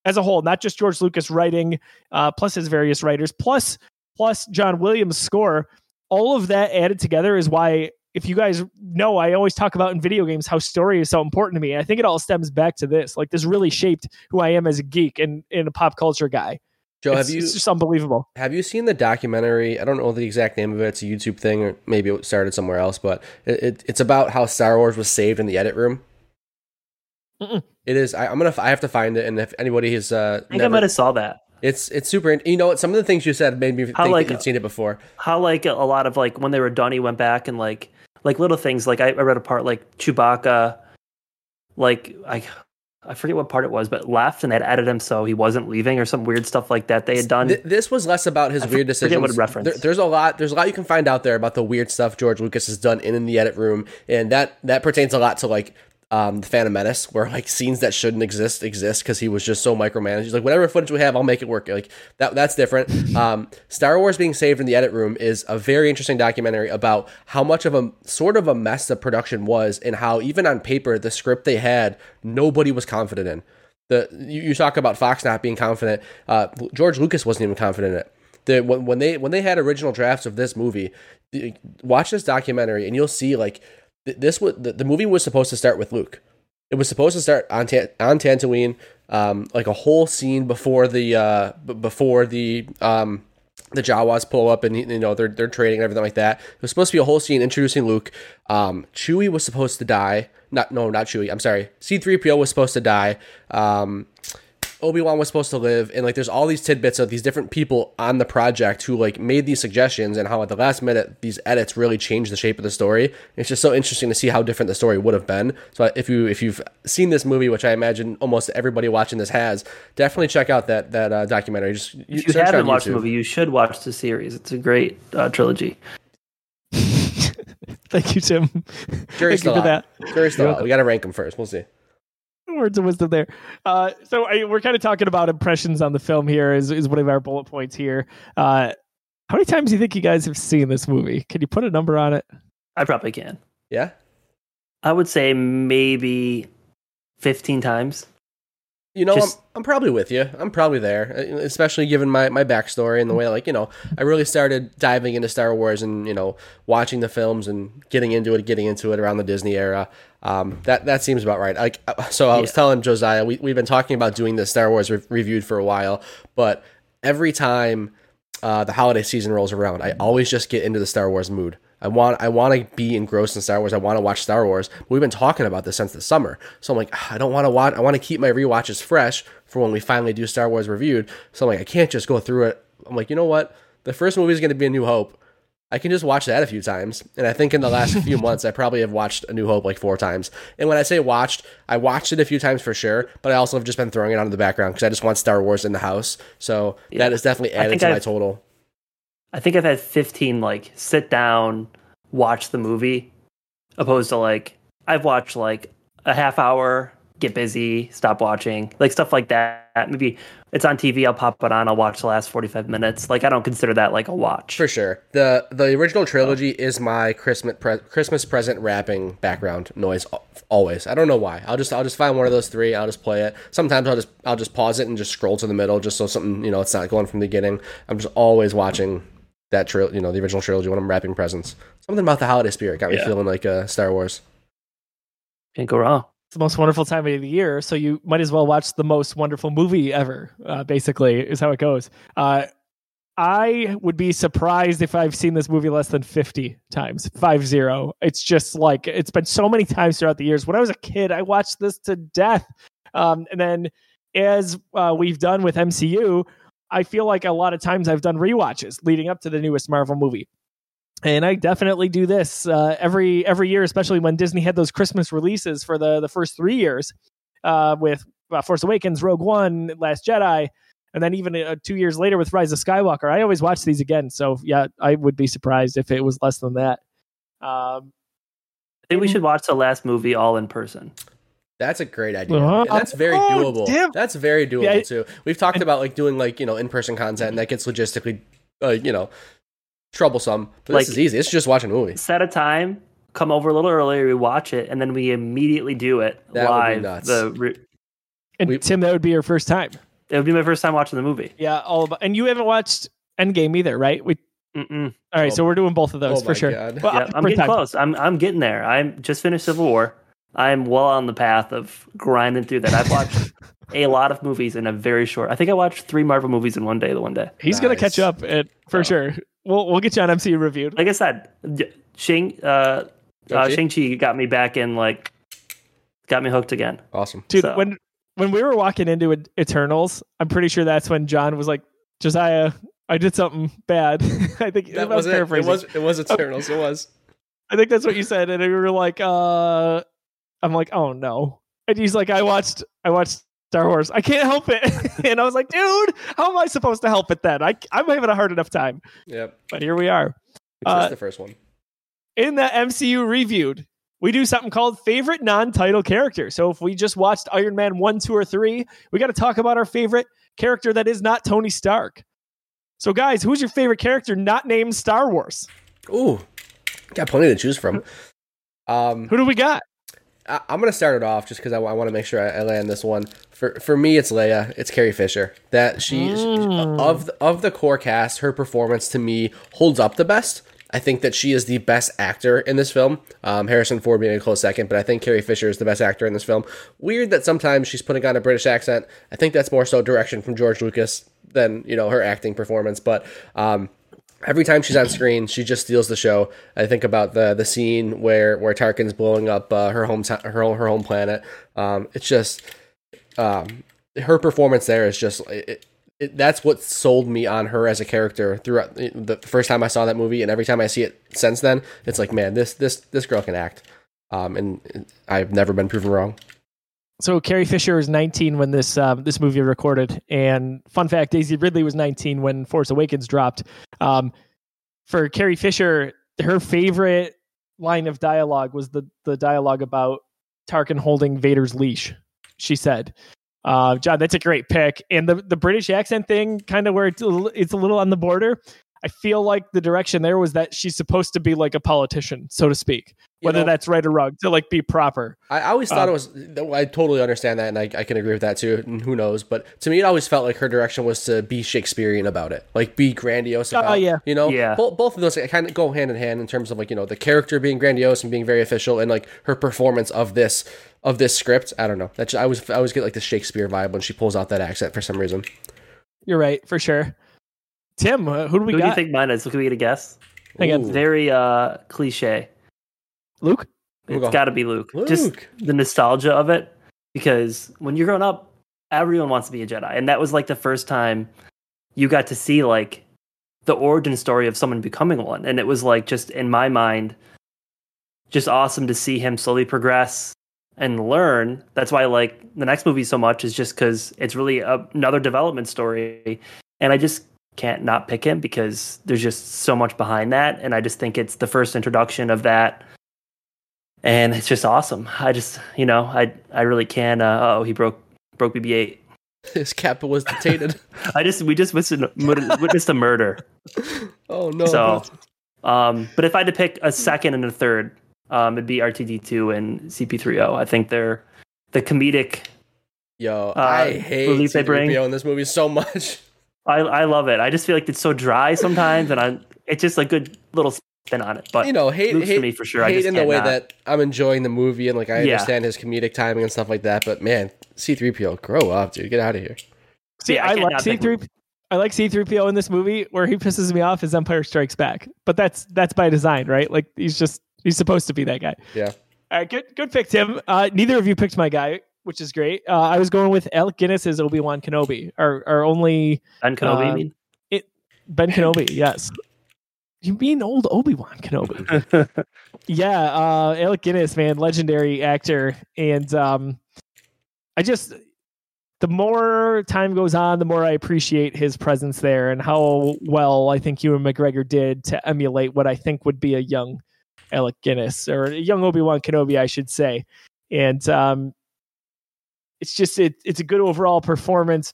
as a whole not just george lucas writing uh, plus his various writers plus plus john williams score all of that added together is why if you guys know i always talk about in video games how story is so important to me i think it all stems back to this like this really shaped who i am as a geek and, and a pop culture guy Joe, it's, have you it's just unbelievable have you seen the documentary? I don't know the exact name of it. It's a YouTube thing, or maybe it started somewhere else. But it, it, it's about how Star Wars was saved in the edit room. Mm-mm. It is. I, I'm gonna. I have to find it, and if anybody has, uh, I think I might have saw that. it's it's super. You know what? Some of the things you said made me think How, like, that you'd seen it before. How like a lot of like when they were done, he went back and like like little things. Like I, I read a part like Chewbacca, like I I forget what part it was, but left and they'd added him so he wasn't leaving or some weird stuff like that. They had done. Th- this was less about his I weird forget decisions. what reference. There- there's a lot. There's a lot you can find out there about the weird stuff George Lucas has done in, in the edit room, and that that pertains a lot to like um, the Phantom Menace, where like scenes that shouldn't exist exist because he was just so micromanaged. He's like, whatever footage we have, I'll make it work. Like that. That's different. Um, Star Wars being saved in the edit room is a very interesting documentary about how much of a sort of a mess the production was, and how even on paper the script they had nobody was confident in. The you, you talk about Fox not being confident. Uh, George Lucas wasn't even confident in it. The, when, when they when they had original drafts of this movie, the- watch this documentary and you'll see like this was the, the movie was supposed to start with Luke. It was supposed to start on Ta- on Tatooine, um, like a whole scene before the uh, b- before the um, the Jawas pull up and you know they're they're trading and everything like that. It was supposed to be a whole scene introducing Luke. Um, Chewie was supposed to die. Not no, not Chewie. I'm sorry. C-3PO was supposed to die. Um, Obi Wan was supposed to live, and like there's all these tidbits of these different people on the project who like made these suggestions, and how at the last minute these edits really changed the shape of the story. It's just so interesting to see how different the story would have been. So if you if you've seen this movie, which I imagine almost everybody watching this has, definitely check out that that uh, documentary. Just you, if you search haven't on watched the movie, you should watch the series. It's a great uh, trilogy. thank you tim Curious thank you for thought. that Curious thought. We got to rank them first. We'll see. Words of wisdom there. Uh, so I, we're kind of talking about impressions on the film here. Is is one of our bullet points here. Uh, how many times do you think you guys have seen this movie? Can you put a number on it? I probably can. Yeah. I would say maybe fifteen times. You know, Just- I'm, I'm probably with you. I'm probably there, uh, especially given my, my backstory and the way, like, you know, I really started diving into Star Wars and, you know, watching the films and getting into it, getting into it around the Disney era. Um, that, that seems about right. Like, uh, so I was Yeah. telling Josiah, we, we've been talking about doing the Star Wars re- reviewed for a while, but every time uh, the holiday season rolls around, I always just get into the Star Wars mood. I want I want to be engrossed in Star Wars. I want to watch Star Wars. We've been talking about this since the summer, so I'm like, "Ah, I don't want to watch. I want to keep my rewatches fresh for when we finally do Star Wars reviewed. So I'm like, I can't just go through it. I'm like, you know what? The first movie is going to be A New Hope. I can just watch that a few times. And I think in the last few months, I probably have watched A New Hope like four times. And when I say watched, I watched it a few times for sure, but I also have just been throwing it on in the background because I just want Star Wars in the house. So Yeah. that is definitely added to my I've- total. I think I've had 15 like sit down, watch the movie, opposed to like I've watched like a half hour, get busy, stop watching, like stuff like that. Maybe it's on TV, I'll pop it on, I'll watch the last 45 minutes. Like I don't consider that like a watch. For sure. The the original trilogy is my Christmas pre- Christmas present wrapping background noise always. I don't know why. I'll just I'll just find one of those three. I'll just play it. Sometimes I'll just I'll just pause it and just scroll to the middle just so something you know it's not going from the beginning. I'm just always watching that trilogy, you know, the original trilogy when I'm wrapping presents. Something about the holiday spirit got me Yeah. feeling like uh, Star Wars. Can't go wrong. It's the most wonderful time of the year, so you might as well watch the most wonderful movie ever. Uh, basically, is how it goes. Uh, I would be surprised if I've seen this movie less than fifty times. Five zero. It's just like it's been so many times throughout the years. When I was a kid, I watched this to death. Um, and then as uh, we've done with MCU, I feel like a lot of times I've done rewatches leading up to the newest Marvel movie. And I definitely do this uh, every every year, especially when Disney had those Christmas releases for the the first three years, uh, with uh, Force Awakens, Rogue One, Last Jedi, and then even uh, two years later with Rise of Skywalker. I always watch these again, so yeah, I would be surprised if it was less than that. Um, I think we should watch the last movie all in person. That's a great idea. Uh-huh. That's very Oh, doable. damn. That's very doable Yeah, too. We've talked about like doing like you know in person content and that gets logistically, uh, you know, troublesome. But Like- this is easy. It's just watching a movie. Set a time, come over a little earlier, we watch it, and then we immediately do it That would be live. nuts. The re- and We- Tim, that would be your first time. it would be my first time watching the movie. Yeah, all about, and you haven't watched Endgame either, right? We Mm-mm. all right, Oh so we're doing both of those oh for sure. God. Well, Yeah, I'm getting time. close. I'm I'm getting there. I'm just finished Civil War. I'm well on the path of grinding through that. I've watched a lot of movies in a very short. I think I watched three Marvel movies in one day. The one day. He's gonna catch up at, for Oh. sure. We'll we'll get you on MCU reviewed. Like I said, y- Shang uh, uh, Shang-Chi? Got me back in. Like, got me hooked again. Awesome. Dude, So- when when we were walking into Eternals, I'm pretty sure that's when John was like, Josiah, I did something bad. I think That I was it. It was it was Eternals. It was. I think that's what you said, and we were like, uh, I'm like, oh no. And he's like, I watched, I watched Star Wars. I can't help it. and I was like, dude, how am I supposed to help it then? I, I'm having a hard enough time. Yep. But here we are. It's Uh, just the first one. in the MCU reviewed, we do something called favorite non-title character. So if we just watched Iron Man 1, 2 or 3, we got to talk about our favorite character that is not Tony Stark. So guys, who's your favorite character not named Star Wars? Ooh, got plenty to choose from. Um, Who do we got? I, I'm gonna start it off just because I, want to make sure I, I land this one. For for me, it's Leia. It's Carrie Fisher. That she Mm. of the, of the core cast, her performance to me holds up the best. I think that she is the best actor in this film. Um, Harrison Ford being a close second, but I think Carrie Fisher is the best actor in this film. Weird that sometimes she's putting on a British accent. I think that's more so direction from George Lucas than you know her acting performance. But um, every time she's on screen, she just steals the show. I think about the the scene where where Tarkin's blowing up uh, her home her her home planet. Um, it's just um, her performance there is just it, it, that's what sold me on her as a character throughout the first time I saw that movie, and every time I see it since then, it's like man, this this this girl can act. Um, and I've never been proven wrong. So Carrie Fisher was 19 when this um, this movie recorded, and fun fact: Daisy Ridley was 19 when Force Awakens dropped. Um, for Carrie Fisher, her favorite line of dialogue was the the dialogue about Tarkin holding Vader's leash. She said, uh, "John, that's a great pick." And the the British accent thing, kind of where it's a little, it's a little on the border. I feel like the direction there was that she's supposed to be like a politician, so to speak. You Whether know- that's right or wrong, to like be proper. I I always thought Um, it was. I totally understand that, and I, I can agree with that too. And who knows? But to me, it always felt like her direction was to be Shakespearean about it, like be grandiose. Oh, About, yeah. you know, Yeah. Both, both of those kind of go hand in hand in terms of like you know the character being grandiose and being very official, and like her performance of this of this script. I don't know. That's I always I always get like the Shakespeare vibe when she pulls out that accent for some reason. You're right, for sure. Tim, uh, who do we Who do you think mine is? Can we get a guess? Hang on. Ooh. Very uh cliche. Luke? We'll It's go. got to be Luke. Just the nostalgia of it, because when you're growing up, everyone wants to be a Jedi, and that was like the first time you got to see like the origin story of someone becoming one, and it was like just in my mind, just awesome to see him slowly progress and learn. That's why I like the next movie so much is just because it's really a, another development story, and I just can't not pick him because there's just so much behind that, and I just think it's the first introduction of that and it's just awesome. I just, you know, I I really can. Uh, oh, he broke broke BB-8. His cap was detained. I just we just witnessed, witnessed a murder. oh no! So, um, but if I had to pick a second and a third, um, it'd be RTD2 and CP30. I think they're the comedic. Yo, uh, I hate they bring. C-3PO in this movie so much. I I love it. I just feel like it's so dry sometimes, and I it's just a good little spin on it. But you know, hate hate for me for sure. I Hate just in the way not. that I'm enjoying the movie and like I Yeah. understand his comedic timing and stuff like that. But man, C-3PO, grow up, dude. Get out of here. See, Yeah, I I, like C pick three. I like C three PO in this movie. Where he pisses me off is Empire Strikes Back, but that's that's by design, right? Like he's just he's supposed to be that guy. Yeah. All right, good good pick, Tim. Uh, neither of you picked my guy, which is great. Uh, I was going with Alec Guinness as Obi Wan Kenobi, our our only Ben Kenobi. uh, mean, Ben Kenobi. Yes, you mean old Obi Wan Kenobi? yeah, uh, Alec Guinness, man, legendary actor, and um, I just the more time goes on, the more I appreciate his presence there and how well I think Ewan McGregor did to emulate what I think would be a young Alec Guinness or a young Obi Wan Kenobi, I should say, and um, it's just it, it's a good overall performance.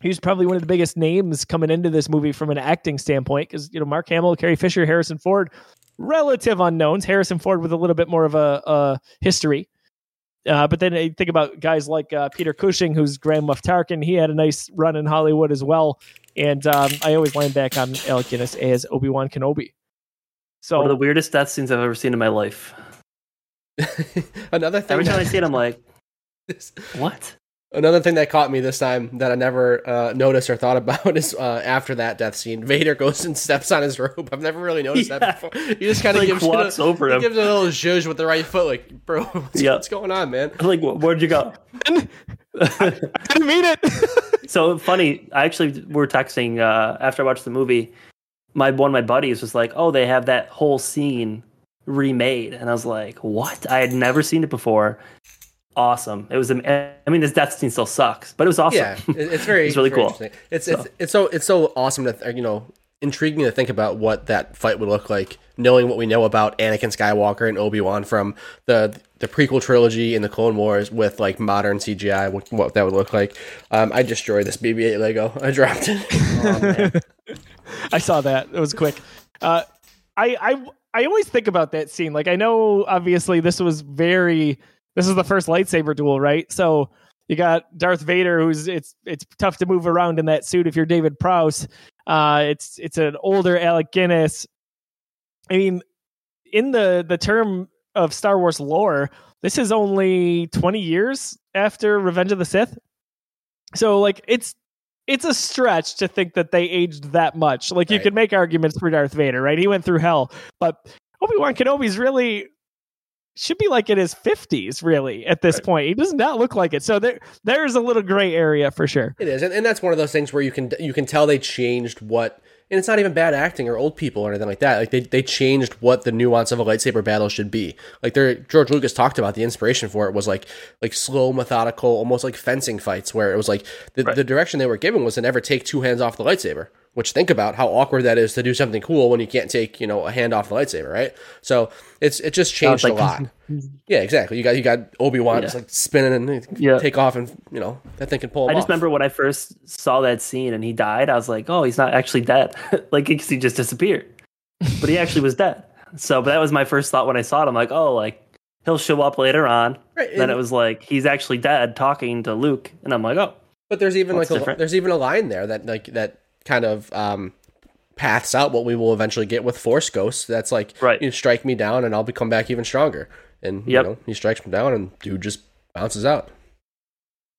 He was probably one of the biggest names coming into this movie from an acting standpoint because you know Mark Hamill, Carrie Fisher, Harrison Ford, relative unknowns. Harrison Ford with a little bit more of a, a history. Uh, but then I think about guys like uh, Peter Cushing, who's Grand Moff Tarkin. He had a nice run in Hollywood as well. And um, I always land back on Alec Guinness as Obi Wan Kenobi. So one of the weirdest death scenes I've ever seen in my life. another thing. Every time I see it, I'm like, what? Another thing that caught me this time that I never uh, noticed or thought about is uh, after that death scene, Vader goes and steps on his robe. I've never really noticed Yeah. that before. He just kind of Like, gives, walks a, over he him. gives a little zhuzh with the right foot, like, bro, what's, Yeah. what's going on, man? I'm like, "Wh- where'd you go? I didn't mean it. so funny. I actually were texting uh, after I watched the movie. My one of my buddies was like, "Oh, they have that whole scene remade," and I was like, "What? I had never seen it before." Awesome! It was. am- I mean, this death scene still sucks, but it was awesome. Yeah, it's very, It's really very cool. interesting. It's it's it's so it's so awesome to th- you know intriguing to think about what that fight would look like, knowing what we know about Anakin Skywalker and Obi Wan from the the prequel trilogy and the Clone Wars with like modern CGI, what, what that would look like. Um, I destroyed this BB-8 Lego. I dropped it. Oh. I saw that. It was quick. Uh, I I I always think about that scene. Like I know obviously this was very this is the first lightsaber duel, right? So you got Darth Vader, who's it's it's tough to move around in that suit if you're David Prowse. Uh, it's it's an older Alec Guinness. I mean, in the the term of Star Wars lore, this is only 20 years after Revenge of the Sith. So like it's it's a stretch to think that they aged that much. Like you Right. could make arguments for Darth Vader, right? He went through hell, but Obi Wan Kenobi's really should be like in his fifties, really, at this point. He does not look like it. So there there's a little gray area for sure. It is, and, and that's one of those things where you can you can tell they changed what, and it's not even bad acting or old people or anything like that. Like they, they changed what the nuance of a lightsaber battle should be. Like there, George Lucas talked about the inspiration for it was like like slow, methodical, almost like fencing fights, where it was like the, Right. the direction they were given was to never take two hands off the lightsaber. Which think about how awkward that is to do something cool when you can't take you know a hand off the lightsaber, right? So it's it just changed like- a lot. Yeah, exactly. You got you got Obi Wan Yeah. just like spinning and Yeah. take off, and you know that thing can pull I just off. remember when I first saw that scene and he died, I was like, oh, he's not actually dead. like, he just disappeared. But he actually was dead. So, but that was my first thought when I saw it. I'm like, oh, like, he'll show up later on. Right, then and- it was like, he's actually dead talking to Luke. And I'm like, oh, But there's even like a, different. there's even a line there that like that kind of um paths out what we will eventually get with Force Ghosts. That's like Right. you strike me down and I'll become back even stronger. And Yep. you know, he strikes him down and dude just bounces out.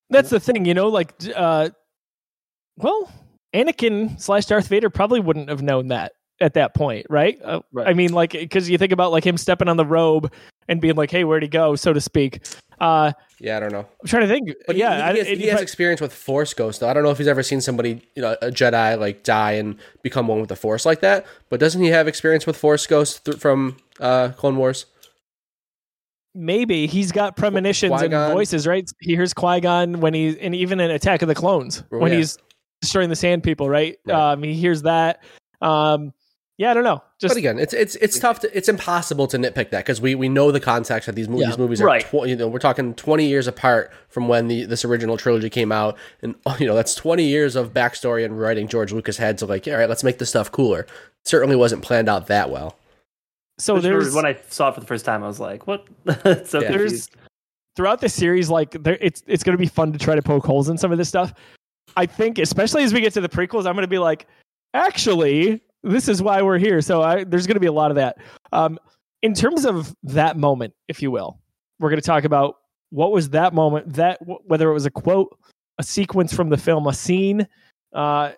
That's the thing, you know, like, uh, well, Anakin slash Darth Vader probably wouldn't have known that at that point, right? Uh, Right. I mean, like, because you think about like him stepping on the robe and being like, "Hey, where'd he go?" so to speak. Uh, Yeah, I don't know. I'm trying to think. But yeah, he, I- has, it- he has but- experience with Force Ghosts. Though I don't know if he's ever seen somebody, you know, a Jedi like die and become one with the Force like that. But doesn't he have experience with Force Ghosts th- from uh, Clone Wars? maybe he's got premonitions and Qui-Gon. voices, right? He hears Qui Gon when he's and even in Attack of the Clones when yeah. he's destroying the Sand People, right? Right. Um, he hears that. Um, yeah, I don't know. Just but again, it's it's it's tough. To, it's impossible to nitpick that because we we know the context that these movies. Yeah. Movies are Right. tw- you know we're talking twenty years apart from when the this original trilogy came out, and you know that's twenty years of backstory and writing George Lucas had to like, all right, let's make this stuff cooler. certainly wasn't planned out that well. so For sure, there's when I saw it for the first time, I was like, what? so Yeah. there's throughout the series like there it's it's going to be fun to try to poke holes in some of this stuff i think especially as we get to the prequels i'm going to be like actually this is why we're here. So I, there's going to be a lot of that. Um, in terms of that moment if you will we're going to talk about what was that moment that whether it was a quote a sequence from the film a scene uh,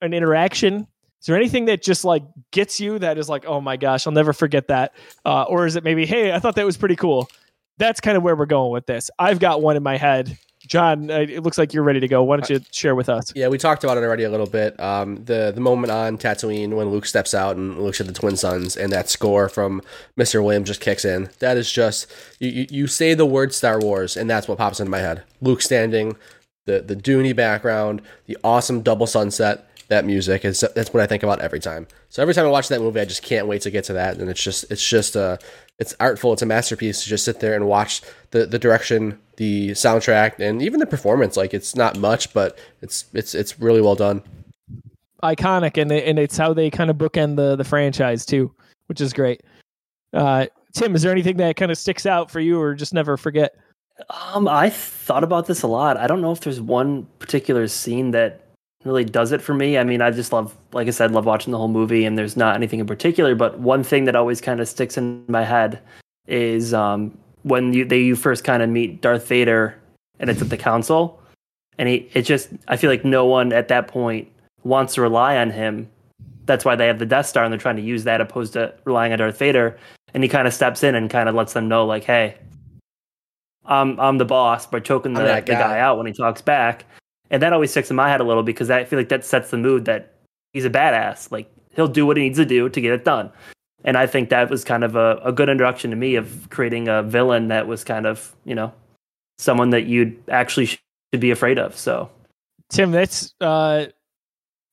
an interaction. Is there anything that just like gets you that is like oh my gosh i'll never forget that? Uh, or is it maybe hey i thought that was pretty cool. That's kind of where we're going with this. I've got one in my head. John, uh, it looks like you're ready to go. Why don't you share with us? Yeah, we talked about it already a little bit. Um, the the moment on Tatooine when Luke steps out and looks at the twin suns, and that score from Mr. Williams just kicks in. That is just you, you, you say the word Star Wars, and that's what pops into my head. Luke standing, the the Dooney background, the awesome double sunset. That music is that's what I think about every time. So every time I watch that movie, I just can't wait to get to that, and it's just it's just uh it's artful. It's a masterpiece to just sit there and watch the the direction, the soundtrack, and even the performance. Like it's not much, but it's it's it's really well done. Iconic, and it- and it's how they kind of bookend the the franchise too, which is great. Uh, Tim, is there anything that kind of sticks out for you, or just never forget? Um, I thought about this a lot. I don't know if there's one particular scene that really does it for me. I mean, I just love, like I said, love watching the whole movie, and there's not anything in particular. But one thing that always kind of sticks in my head is um, when you they you first kind of meet Darth Vader, and it's at the council, and he it just I feel like no one at that point wants to rely on him. That's why they have the Death Star, and they're trying to use that opposed to relying on Darth Vader. And he kind of steps in and kind of lets them know, like, hey, I'm I'm the boss by choking the, I'm the guy. guy out when he talks back. And that always sticks in my head a little because I feel like that sets the mood that he's a badass. Like he'll do what he needs to do to get it done. And I think that was kind of a, a good introduction to me of creating a villain that was kind of, you know, someone that you'd actually should be afraid of. So Tim, that's uh,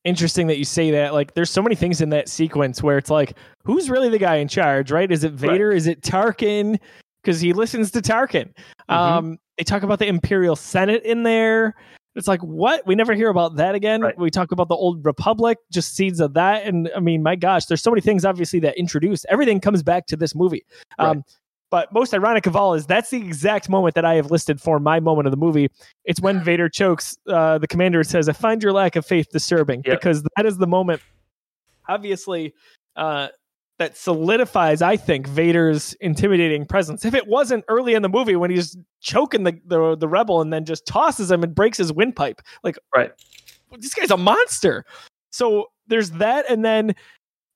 interesting that you say that. Like, there's so many things in that sequence where it's like, who's really the guy in charge, right? Is it Vader? Is it Tarkin? Because he listens to Tarkin. Um, they talk about the Imperial Senate in there. It's like, what? We never hear about that again. Right. We talk about the Old Republic, just seeds of that. And I mean, my gosh, there's so many things obviously that introduced. Everything comes back to this movie. Um, but most ironic of all is that's the exact moment that I have listed for my moment of the movie. It's when Vader chokes uh, the commander says, I find your lack of faith disturbing Yep. because that is the moment, obviously, uh, that solidifies, I think, Vader's intimidating presence. If it wasn't early in the movie when he's choking the, the, the rebel and then just tosses him and breaks his windpipe, like, Right. this guy's a monster. So there's that. And then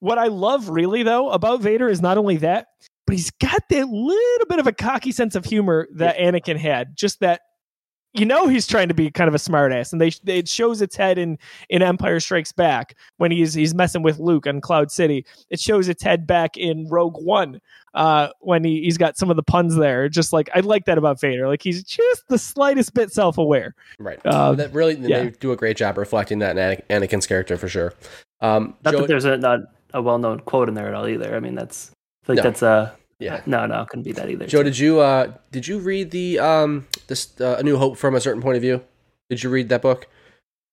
what I love really, though, about Vader is not only that, but he's got that little bit of a cocky sense of humor that Anakin had. Just that you know he's trying to be kind of a smartass, and they it shows its head in in Empire Strikes Back when he's he's messing with Luke on Cloud City. It shows its head back in Rogue One uh, when he he's got some of the puns there. Just like I like that about Vader, like he's just the slightest bit self aware. Right. Um, that really yeah. they do a great job reflecting that in Ana- Anakin's character for sure. Um, Not Joe- that there's a not a well known quote in there at all either. I mean, that's I feel like No. that's uh yeah. no no it couldn't be that either. Joe, did you uh did you read the um this uh, A New Hope from a certain point of view? Did you read that book?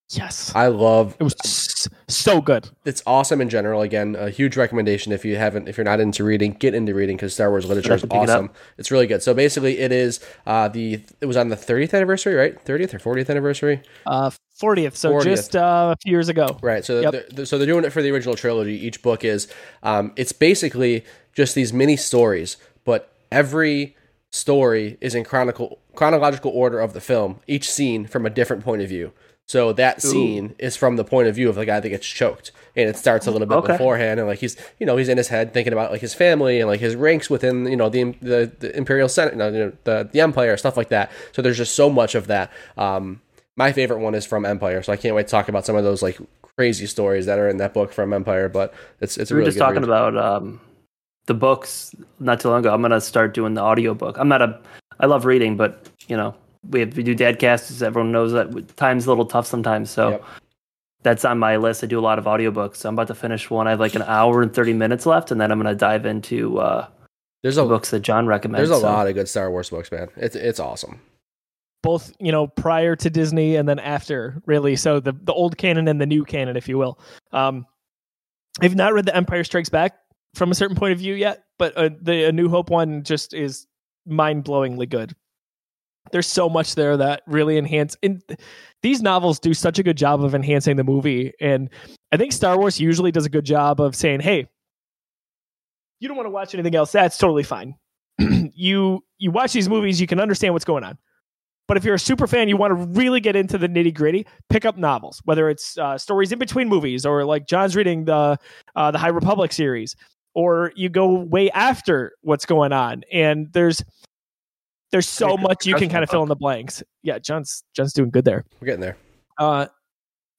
Yes, I love it was so good. it's awesome in general. Again, a huge recommendation if you haven't, if you're not into reading, get into reading because Star Wars literature is have to pick it awesome. It's really good. So basically, it is uh, the it was on the 30th anniversary, right? 30th or 40th anniversary, Uh, 40th, so 40th. just uh, a few years ago. right? So Yep. they're, they're- so they're doing it for the original trilogy. Each book is um, it's basically just these mini stories, but every story is in chronicle chronological order of the film. Each scene from a different point of view. So that scene is from the point of view of the guy that gets choked, and it starts a little bit Okay. beforehand, and like he's you know he's in his head thinking about like his family and like his ranks within you know the the, the imperial senate, you know, the the empire stuff like that. So there's just so much of that. Um, my favorite one is from Empire, so I can't wait to talk about some of those like crazy stories that are in that book from Empire. But it's it's a we were really just good talking read. about um, the books not too long ago. I'm gonna start doing the audiobook. I'm not a I love reading, but you know we have we do dadcasts. Everyone knows that time's a little tough sometimes. So Yep. that's on my list. I do a lot of audiobooks. So I'm about to finish one. I have like an hour and 30 minutes left, and then I'm gonna dive into uh, There's the a books that John recommends. there's a So lot of good Star Wars books, man. It's it's awesome. Both you know prior to Disney and then after really. So the the old canon and the new canon if you will. Um I've not read the Empire Strikes Back from a certain point of view yet but uh, the A New Hope one just is mind-blowingly good. There's so much there that really enhance and these novels do such a good job of enhancing the movie and I think Star Wars usually does a good job of saying hey you don't want to watch anything else that's totally fine. You you watch these movies you can understand what's going on but if you're a super fan, you want to really get into the nitty gritty, pick up novels, whether it's uh, stories in between movies or like John's reading the uh, the High Republic series, or you go way after what's going on. And there's there's so much you can kind of fill in the blanks. Yeah, John's John's doing good there. We're getting there. Uh,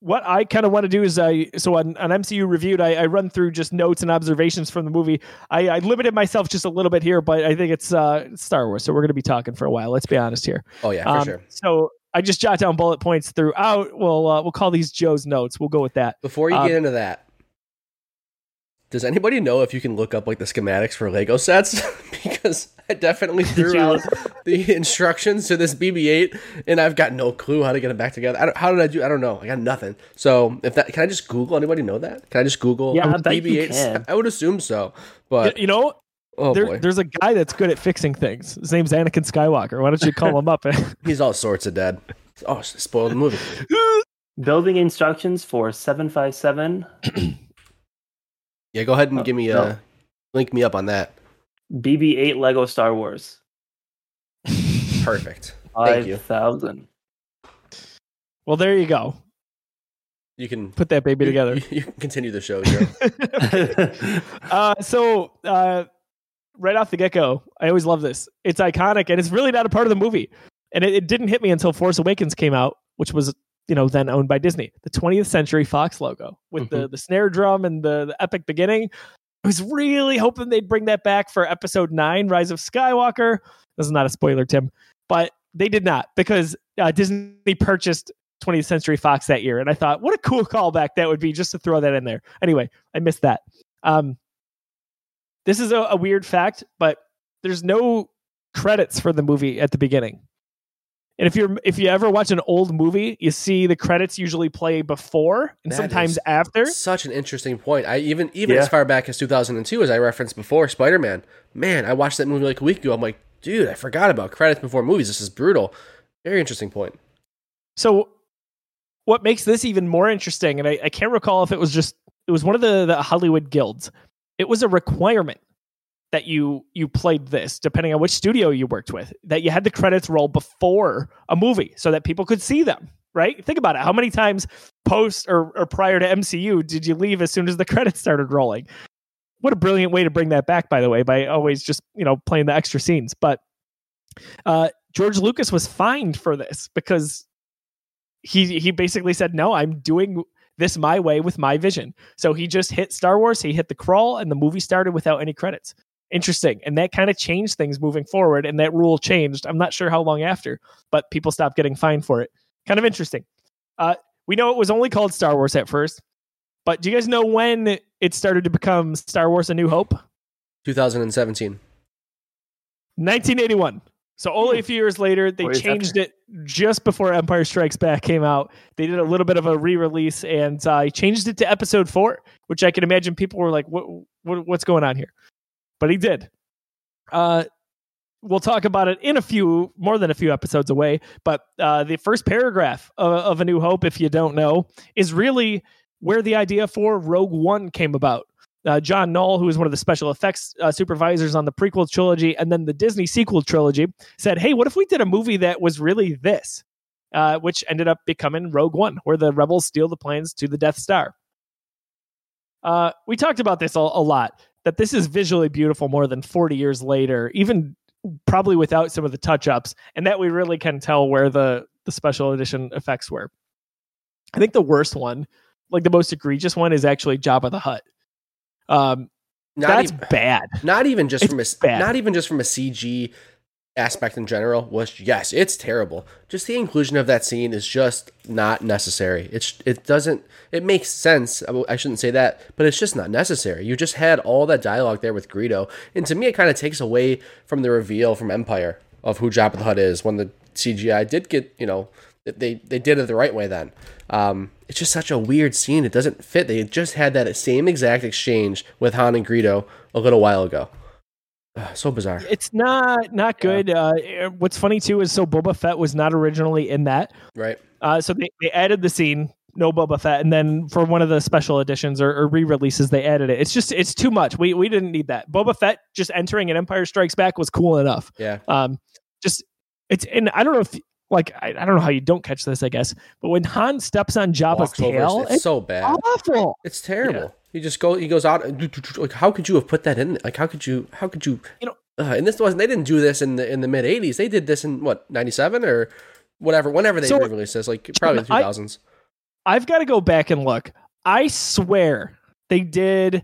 what I kind of want to do is I so on, on MCU reviewed I, I run through just notes and observations from the movie. I, I limited myself just a little bit here, but I think it's uh, Star Wars, so we're going to be talking for a while. Let's be honest here. Oh yeah, for Um, sure. So I just jot down bullet points throughout. We'll uh, we'll call these Joe's notes. We'll go with that. Before you um, get into that, does anybody know if you can look up like the schematics for Lego sets? because I definitely threw out the instructions to this BB-8, and I've got no clue how to get it back together. I don't, how did I do? I don't know. I got nothing. So if that, can I just Google? Anybody know that? Can I just Google? Yeah, I um, bet you BB-8? can. I would assume so, but you know, oh there, boy, there's a guy that's good at fixing things. His name's Anakin Skywalker. Why don't you call him up? he's all sorts of dead. Oh, spoiled the movie. building instructions for 757 Yeah, go ahead and Oh, give me a no. link me up on that. BB-8 Lego Star Wars. Perfect. Thank you. 5,000. well, there you go. You can Put that baby together. You, you can continue the show here. uh, so uh, right off the get go, I always love this. It's iconic, and it's really not a part of the movie. And it, it didn't hit me until Force Awakens came out, which was you know then owned by Disney. The 20th Century Fox logo with the the snare drum and the, the epic beginning. I was really hoping they'd bring that back for Episode Nine, Rise of Skywalker. This is not a spoiler, Tim, but they did not because uh, Disney purchased 20th Century Fox that year, and I thought, what a cool callback that would be just to throw that in there. Anyway, I missed that. Um, this is a, a weird fact, but there's no credits for the movie at the beginning. And if you're if you ever watch an old movie, you see the credits usually play before and That sometimes is after. Such an interesting point. I even even Yeah. as far back as 2002, as I referenced before, Spider Man. Man, I watched that movie like a week ago. I'm like, dude, I forgot about credits before movies. This is brutal. Very interesting point. So, what makes this even more interesting, and I, I can't recall if it was just it was one of the, the Hollywood guilds. It was a requirement that you you played this, depending on which studio you worked with, that you had the credits roll before a movie so that people could see them. Right? Think about it. How many times post or, or prior to MCU did you leave as soon as the credits started rolling? What a brilliant way to bring that back, by the way, by always just you know playing the extra scenes. But uh, George Lucas was fined for this because he he basically said, "No, I'm doing this my way with my vision." So he just hit Star Wars, he hit the crawl, and the movie started without any credits. Interesting, and that kind of changed things moving forward. And that rule changed. I'm not sure how long after, but people stopped getting fined for it. Kind of interesting. Uh, we know it was only called Star Wars at first, but do you guys know when it started to become Star Wars: A New Hope? 2017. 1981. So only a few years later, they changed it just before Empire Strikes Back came out. They did a little bit of a re-release and uh, changed it to Episode Four, which I can imagine people were like, "What? what what's going on here?" But he did. Uh, we'll talk about it in a few, more than a few episodes away. But uh, the first paragraph of, of A New Hope, if you don't know, is really where the idea for Rogue One came about uh, John Knoll, who was one of the special effects uh, supervisors on the prequel trilogy and then the Disney sequel trilogy, said, "Hey, what if we did a movie that was really this?" Uh, which ended up becoming Rogue One, where the rebels steal the planes to the Death Star. Uh, we talked about this a, a lot. That this is visually beautiful more than 40 years later, even probably without some of the touch-ups, and that we really can tell where the the special edition effects were. I think the worst one, like the most egregious one, is actually Jabba the Hutt. Um, Not that's even, bad. not even just It's from a bad. not even just from a CG aspect in general. Was yes, it's terrible. Just the inclusion of that scene is just not necessary. It's it doesn't it makes sense. I shouldn't say that, but it's just not necessary. You just had all that dialogue there with Greedo, and to me, it kind of takes away from the reveal from Empire of who Jabba the Hutt is when the CGI did get you know they they did it the right way then. Um, it's just such a weird scene. It doesn't fit. They just had that same exact exchange with Han and Greedo a little while ago. So bizarre. It's not not good. Uh, what's funny too is so Boba Fett was not originally in that. Right. Uh, so they, they added the scene, no Boba Fett, and then for one of the special editions or, or re-releases, they added it. It's just it's too much. We we didn't need that. Boba Fett just entering an Empire Strikes Back was cool enough. Yeah. Um, just it's and I don't know if like I, I don't know how you don't catch this. I guess, but when Han steps on Jabba's Walks tail, it's, it's so bad. awful. It's terrible. He just go. He goes out. and Like, how could you have put that in? Like, how could you? How could you? You know- Uh, and this wasn't. They didn't do this in the in the mid '80s. They did this in what '97 or whatever. Whenever they So- re-released this, like probably the 2000s. I've got to go back and look. I swear they did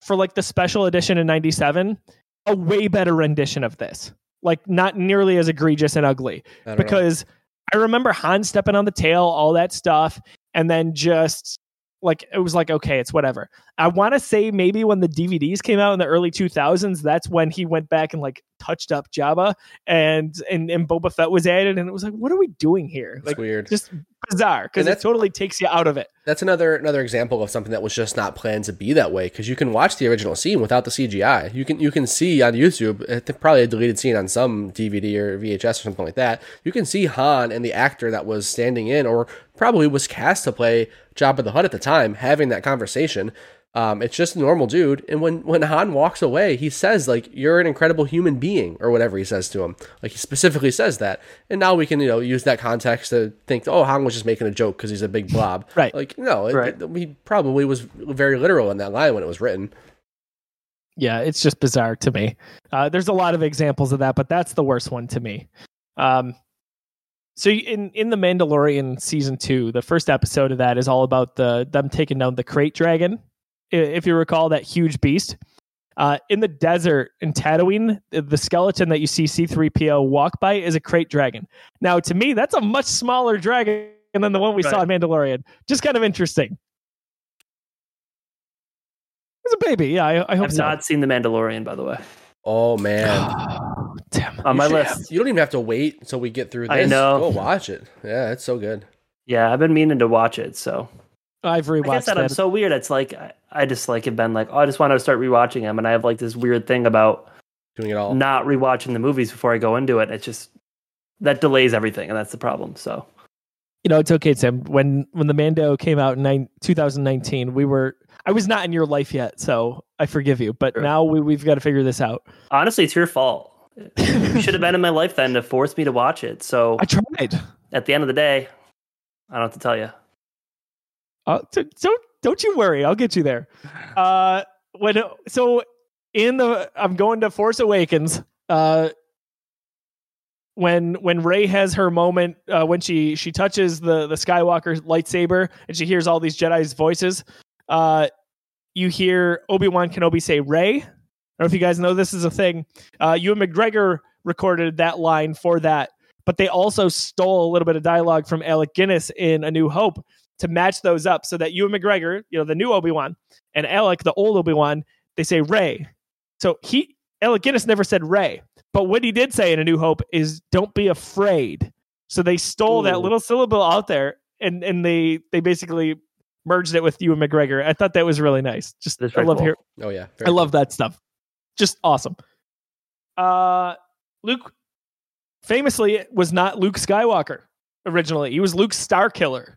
for like the special edition in 97 a way better rendition of this. Like not nearly as egregious and ugly I don't know. because I remember Han stepping on the tail, all that stuff, and then just like it was like okay, it's whatever. I want to say maybe when the DVDs came out in the early 2000s, that's when he went back and like touched up Jabba and and and Boba Fett was added, and it was like, what are we doing here? it's Like weird. just bizarre because it totally takes you out of it. That's another another example of something that was just not planned to be that way. Because you can watch the original scene without the CGI. You can you can see on YouTube, eh, I probably a deleted scene on some DVD or VHS or something like that. You can see Han and the actor that was standing in, or probably was cast to play Jabba the Hutt at the time, having that conversation. Um, it's just a normal dude, and when when Han walks away, he says like, "You're an incredible human being," or whatever he says to him. Like he specifically says that, and now we can you know use that context to think, "Oh, Han was just making a joke because he's a big blob." Right. Like no, it- Right. it- he probably was very literal in that line when it was written. yeah, it's just bizarre to me. Uh, there's a lot of examples of that, but that's the worst one to me. Um, so in in the Mandalorian season two, the first episode of that is all about the them taking down the crate dragon. If you recall that huge beast uh, in the desert in Tatooine, the- the skeleton that you see C-3PO walk by is a crate dragon. Now, to me, that's a much smaller dragon than the one we saw in Mandalorian. Just kind of interesting. It's a baby. Yeah, I, I hope I've so. not seen The Mandalorian, by the way, Oh man, Damn. on my list. have- you don't even have to wait until we get through this. I know. Go watch it. Yeah, it's so good. Yeah, I've been meaning to watch it. So I've like I rewatched said, I'm so weird. It's like I, I just like have been like, oh, I just want to start rewatching them, and I have like this weird thing about Doing it all. not rewatching the movies before I go into it. It's just that delays everything, and that's the problem. So you know, it's okay, Tim. When when the Mando came out in nine, 2019, we were I was not in your life yet, so I forgive you. But Sure. now we, we've got to figure this out. honestly, it's your fault. You should have been in my life then to force me to watch it. So I tried. at the end of the day, I don't have to tell you. Uh, don't don't you worry, I'll get you there. Uh, when so in the I'm going to Force Awakens. Uh, when when Rey has her moment uh, when she she touches the the Skywalker lightsaber and she hears all these Jedi's voices. Uh, you hear Obi Wan Kenobi say Rey. I don't know if you guys know this is a thing. Uh, Ewan McGregor recorded that line for that, but they also stole a little bit of dialogue from Alec Guinness in A New Hope to match those up, so that Ewan McGregor, you know, the new Obi Wan, and Alec, the old Obi Wan, they say Rey. So he Alec Guinness never said Rey. But what he did say in A New Hope is don't be afraid. So they stole that little syllable out there and and they they basically merged it with Ewan McGregor. I thought that was really nice. Just I love cool. hear Oh yeah, I love that stuff. Just awesome. Uh Luke famously was not Luke Skywalker originally. He was Luke Starkiller.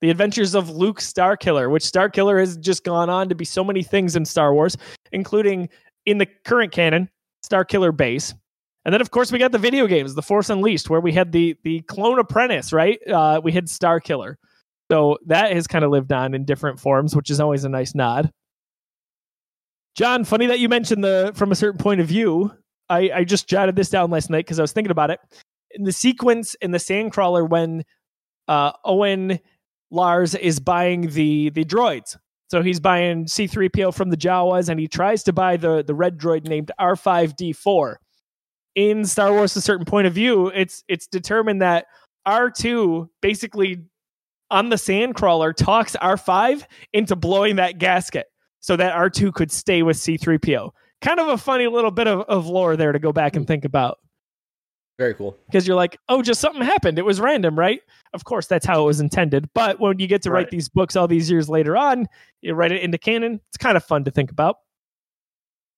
The Adventures of Luke Starkiller, which Starkiller has just gone on to be so many things in Star Wars, including in the current canon, Starkiller Base. And then of course we got the video games, The Force Unleashed, where we had the the clone apprentice, right? Uh, we had Starkiller. So that has kind of lived on in different forms, which is always a nice nod. John, funny that you mentioned the from a certain point of view. I, I just jotted this down last night because I was thinking about it. In the sequence in the Sandcrawler when uh, Owen Lars is buying the the droids. So he's buying C3PO from the Jawas and he tries to buy the the red droid named R5D4. In Star Wars a certain point of view, it's it's determined that R2 basically on the Sandcrawler talks R5 into blowing that gasket so that R2 could stay with C3PO. Kind of a funny little bit of, of lore there to go back and think about Very cool. because you're like, oh, just something happened. It was random, right? Of course, that's how it was intended. But when you get to write these books all these years later on, you write it into canon. It's kind of fun to think about.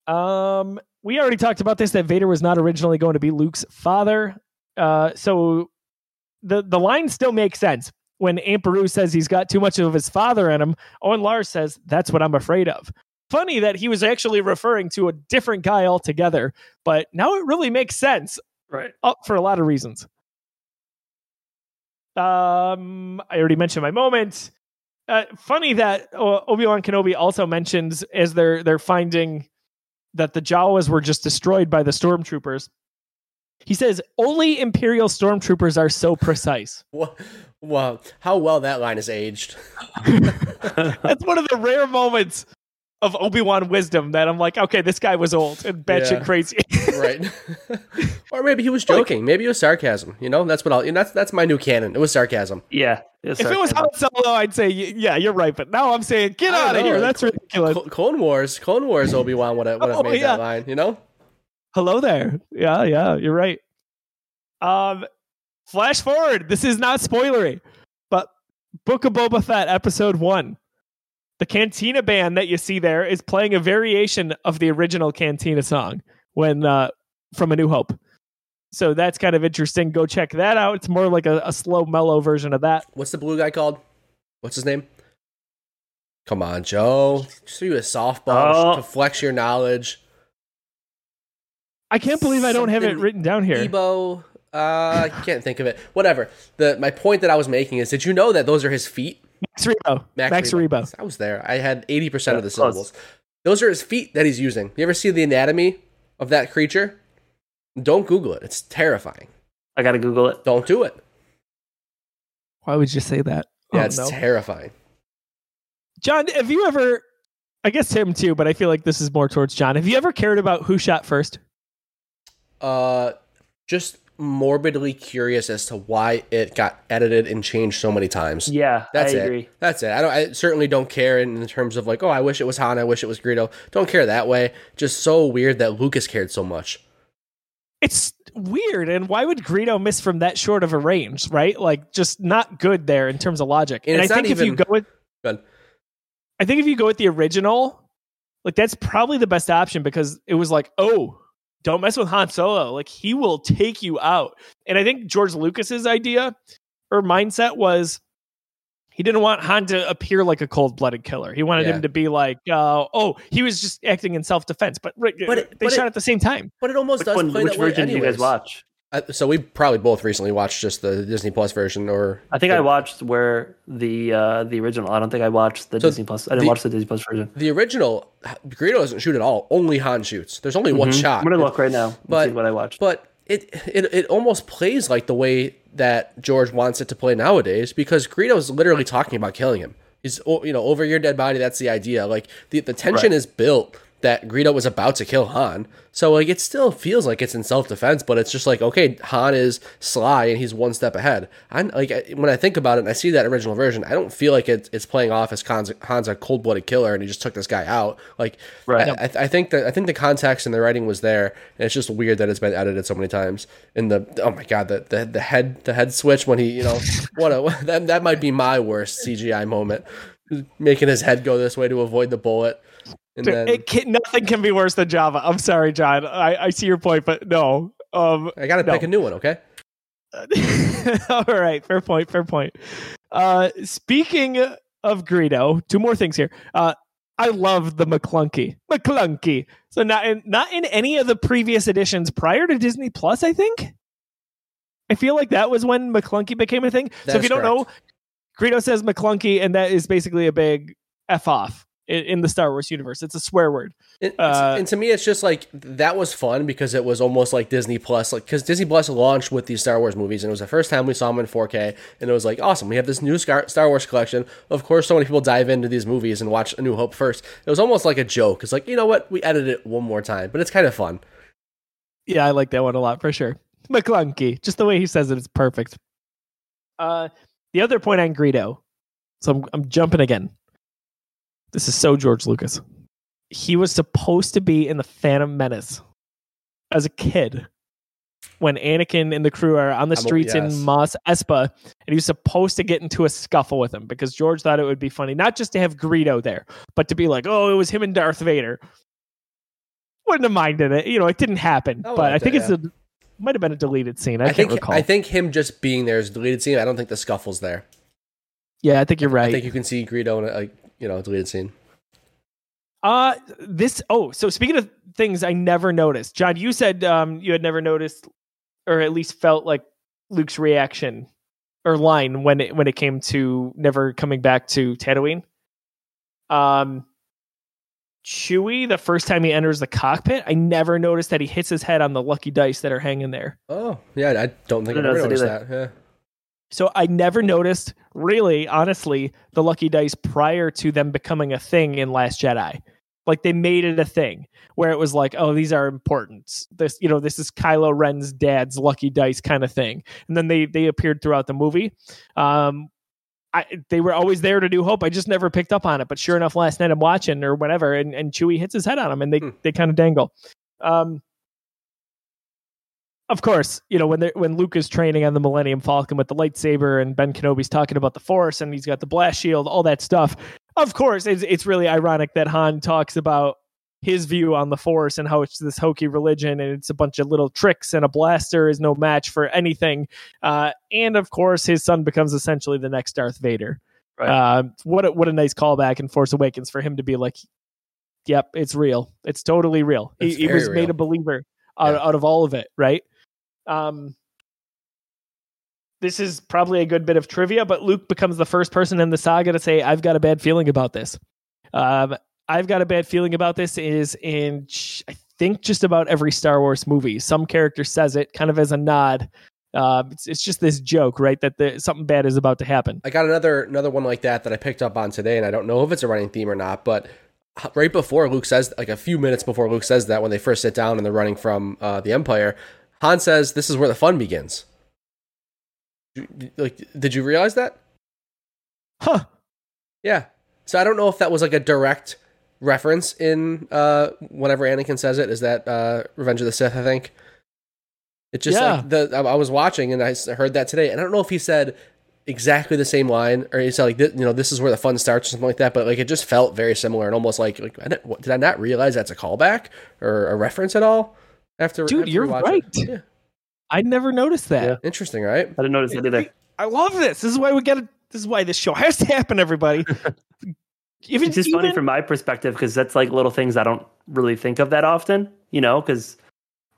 Um, we already talked about this that Vader was not originally going to be Luke's father. Uh, so the the line still makes sense when Aunt Beru says he's got too much of his father in him. Owen Lars says that's what I'm afraid of. Funny that he was actually referring to a different guy altogether, but now it really makes sense Right. up for a lot of reasons. Um, I already mentioned my moment. Uh, funny that uh, Obi Wan Kenobi also mentions as they're they're finding that the Jawas were just destroyed by the stormtroopers. He says only Imperial stormtroopers are so precise. Wow, wow, how well that line is aged. That's one of the rare moments of Obi Wan wisdom that I'm like, okay, this guy was old and batshit Yeah. crazy. right. or maybe he was joking. Maybe it was sarcasm. You know, that's what I'll. You know, that's that's my new canon. It was sarcasm. Yeah. if it was Han Solo, I'd say yeah, you're right. But now I'm saying get out of here. That's ridiculous. Cl- Clone Wars. Clone Wars. Obi Wan would have would have Oh, made yeah. that line. You know. Hello there. Yeah, yeah, you're right. Um, flash forward. This is not spoilery, but Book of Boba Fett, episode one. The Cantina band that you see there is playing a variation of the original Cantina song when uh, from A New Hope. So that's kind of interesting. Go check that out. It's more like a, a slow, mellow version of that. What's the blue guy called? What's his name? Come on, Joe. Just do a softball Oh. to flex your knowledge. I can't believe I don't have it written down here. Ebo. Uh, I can't think of it. Whatever. The my point that I was making is, did you know that those are his feet? Max Rebo. Max, Rebo. I was there. I had eighty percent of the Yeah, close. syllables. Those are his feet that he's using. You ever see the anatomy of that creature? Don't Google it. It's terrifying. I gotta Google it. Don't do it. Why would you say that? Yeah, Oh, it's no. terrifying. John, have you ever? I guess him too, but I feel like this is more towards John. Have you ever cared about who shot first? Uh, just morbidly curious as to why it got edited and changed so many times. Yeah, That's I it. agree. That's it. I don't. I certainly don't care in, terms of like, oh, I wish it was Han. I wish it was Greedo. Don't care that way. Just so weird that Lucas cared so much. It's weird, and why would Greedo miss from that short of a range? Right, like just not good there in terms of logic. And And, I think if you go with, Good. I think if you go with the original, like that's probably the best option because it was like, oh, don't mess with Han Solo. Like he will take you out. And I think George Lucas's idea or mindset was he didn't want Han to appear like a cold blooded killer. He wanted Yeah. him to be like, uh, oh, he was just acting in self defense. But, But it- they but shot it- at the same time. But it almost Which does one? play Which that way version did you guys watch? So we probably both recently watched just the Disney Plus version, or I think the, I watched where the uh the original. I don't think I watched the So Disney Plus. I didn't the- watch the Disney Plus version. the original. Greedo doesn't shoot at all. Only Han shoots. There's only one Mhm. shot. I'm gonna look right now. and But- see what I watched. But it, it it almost plays like the way that George wants it to play nowadays because Greedo's literally talking about killing him. He's you know over your dead body. That's the idea. Like the the tension Right. is built that Greedo was about to kill Han. So like it still feels like it's in self defense, but it's just like okay, Han is sly and he's one step ahead. I like I- when I think about it and I see that original version, I don't feel like it's it's playing off as Han's, Han's a cold blooded killer and he just took this guy out. Like Right. I, I, I think that I think the context and the writing was there, and it's just weird that it's been edited so many times. In the oh my god, the the, the head the head switch when he you know what a that that might be my worst CGI moment, making his head go this way to avoid the bullet, and then it can, nothing can be worse than Jabba. I'm sorry, John. I, I see your point, but no. Um, I gotta no. pick a new one. Okay, All right, fair point, fair point. Uh, speaking of Greedo, two more things here. Uh, I love the Maclunkey, Maclunkey. So not in, not in any of the previous editions prior to Disney Plus. I think. I feel like that was when Maclunkey became a thing. That so if you don't know. Greedo says Maclunkey, and that is basically a big f off in, in the Star Wars universe. It's a swear word. And, Uh, and to me, it's just like that was fun because it was almost like Disney Plus, like because Disney Plus launched with these Star Wars movies, and it was the first time we saw them in 4K, and it was like awesome. We have this new Star Wars collection. Of course, so many people dive into these movies and watch A New Hope first. It was almost like a joke. It's like you know what, we edited it one more time, but it's kind of fun. Yeah, I like that one a lot for sure. Maclunkey, just the way he says it, it's perfect. Uh, the other point on Greedo, so I'm, I'm jumping again. This is so George Lucas. He was supposed to be in the Phantom Menace as a kid when Anakin and the crew are on the streets yes. in Mos Espa, and he was supposed to get into a scuffle with him because George thought it would be funny not just to have Greedo there, but to be like, oh, it was him and Darth Vader. Wouldn't have minded it. You know, it didn't happen, I but I think that, it's a might have been a deleted scene. I, I, can't think recall. I think him just being there is a deleted scene. I don't think the scuffle's there. yeah, I think you're right. I think you can see Greedo in a like, you know deleted scene. Uh this oh, so speaking of things I never noticed. John, you said um you had never noticed or at least felt like Luke's reaction or line when it when it came to never coming back to Tatooine. Um Chewie, the first time he enters the cockpit, I never noticed that he hits his head on the lucky dice that are hanging there. Oh yeah, I don't think I I ever noticed that. Yeah. So I never noticed, really, honestly, the lucky dice prior to them becoming a thing in Last Jedi. Like they made it a thing where it was like, oh, these are important. This, you know, this is Kylo Ren's dad's lucky dice kind of thing. And then they they appeared throughout the movie. Um, I they were always there to do hope. I just never picked up on it. But sure enough, last night I'm watching or whatever, and, and Chewie hits his head on him, and they Hmm. they kind of dangle. Um, of course, you know when when Luke is training on the Millennium Falcon with the lightsaber, and Ben Kenobi's talking about the Force, and he's got the blast shield, all that stuff. Of course, it's it's really ironic that Han talks about his view on the Force and how it's this hokey religion, and it's a bunch of little tricks, and a blaster is no match for anything. Uh, and of course, his son becomes essentially the next Darth Vader. Right. Uh, what a, what a nice callback in Force Awakens for him to be like, "Yep, it's real. It's totally real." He, he was made a believer out, Yeah. out of all of it, right? Um, this is probably a good bit of trivia, but Luke becomes the first person in the saga to say, "I've got a bad feeling about this." Um, I've got a bad feeling about this is in I think just about every Star Wars movie. Some character says it kind of as a nod. Uh, it's, it's just this joke, right? That the, something bad is about to happen. I got another another one like that that I picked up on today, and I don't know if it's a running theme or not. But right before Luke says, like a few minutes before Luke says that, when they first sit down and they're running from uh, the Empire, Han says, "This is where the fun begins." Like, did you realize that? Huh. Yeah. So I don't know if that was like a direct reference in uh whenever Anakin says it. Is that uh Revenge of the Sith? I think. It just Yeah. like the I was watching and I heard that today, and I don't know if he said exactly the same line or he said like you know this is where the fun starts or something like that, but like it just felt very similar and almost like like I didn't- what- did I not realize that's a callback or a reference at all? After Dude, after you're watch right. Yeah. I never noticed that. Yeah. Interesting, right? I didn't notice that either. I love this. This is why we get it. This is why this show has to happen, everybody. Even, It's just funny from my perspective because that's like little things I don't really think of that often, you know, because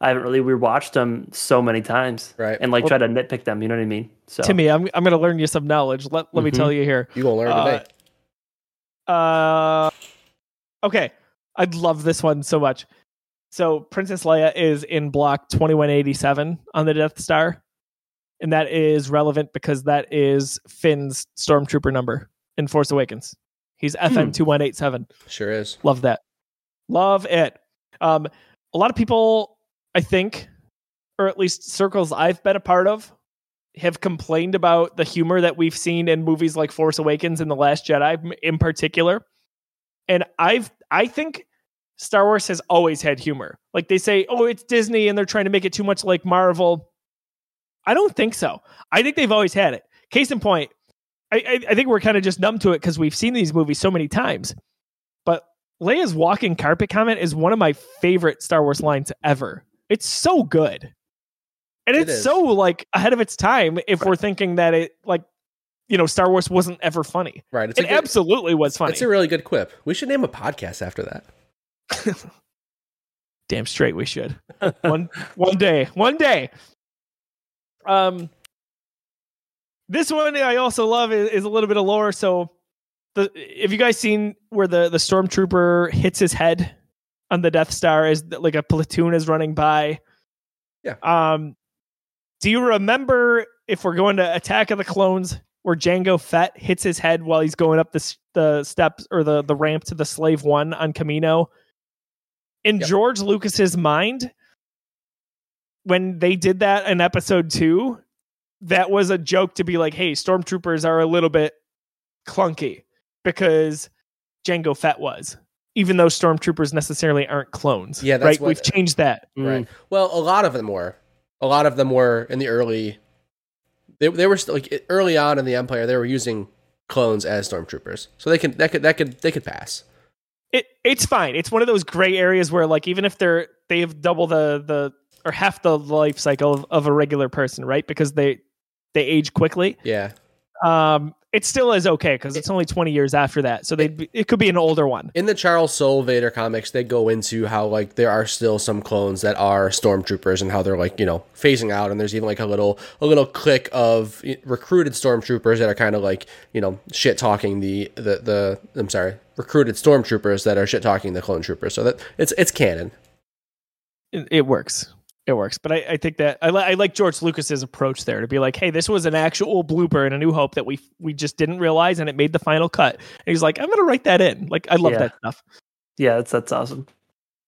I haven't really rewatched them so many times, Right. And like Well- try to nitpick them, you know what I mean? So Timmy, I'm I'm going to learn you some knowledge. Let let me Mhm. tell you here. You gonna learn Uh, today? Uh, okay, I'd love this one so much. So Princess Leia is in block 2187 on the Death Star. And that is relevant because that is Finn's stormtrooper number in Force Awakens. He's FN 2187. Sure is. Love that. Love it. Um, a lot of people, I think, or at least circles I've been a part of, have complained about the humor that we've seen in movies like Force Awakens and The Last Jedi in particular. And I've I think Star Wars has always had humor. Like they say, oh, it's Disney and they're trying to make it too much like Marvel. I don't think so. I think they've always had it. Case in point, I, I, I think we're kind of just numb to it because we've seen these movies so many times. But Leia's walking carpet comment is one of my favorite Star Wars lines ever. It's so good. And it's is. so like ahead of its time if we're thinking that it like you know Star Wars wasn't ever funny. Right. It's It good, absolutely was funny. It's a really good quip. We should name a podcast after that. Damn straight we should. one one day. One day. Um this one I also love is, is a little bit of lore. So the have you guys seen where the, the stormtrooper hits his head on the Death Star as like a platoon is running by? Yeah. Um do you remember if we're going to Attack of the Clones where Jango Fett hits his head while he's going up the the steps or the the ramp to the Slave One on Kamino? In Yep. George Lucas's mind, when they did that in Episode Two, that was a joke to be like, "Hey, stormtroopers are a little bit clunky because Jango Fett was." Even though stormtroopers necessarily aren't clones, Yeah, that's right. what- We've changed that. Right. Well, a lot of them were. A lot of them were in the early. They they were still, like early on in the Empire. They were using clones as stormtroopers, so they can that could that could they could pass. It it's fine. It's one of those gray areas where like even if they're they have double the the or half the life cycle of, of a regular person, right? Because they they age quickly. Yeah. Um, it still is okay because it's only twenty years after that, so they it could be an older one. In the Charles Soule Vader comics, they go into how like there are still some clones that are stormtroopers and how they're like you know phasing out, and there's even like a little a little clique of recruited stormtroopers that are kind of like you know shit talking the the the I'm sorry recruited stormtroopers that are shit talking the clone troopers. So that it's it's canon. It, it works. It works, but I, I think that I, li- I like George Lucas's approach there to be like, "Hey, this was an actual blooper in A New Hope that we we just didn't realize, and it made the final cut." And he's like, "I'm gonna write that in." Like, I love Yeah. that stuff. Yeah, that's that's awesome.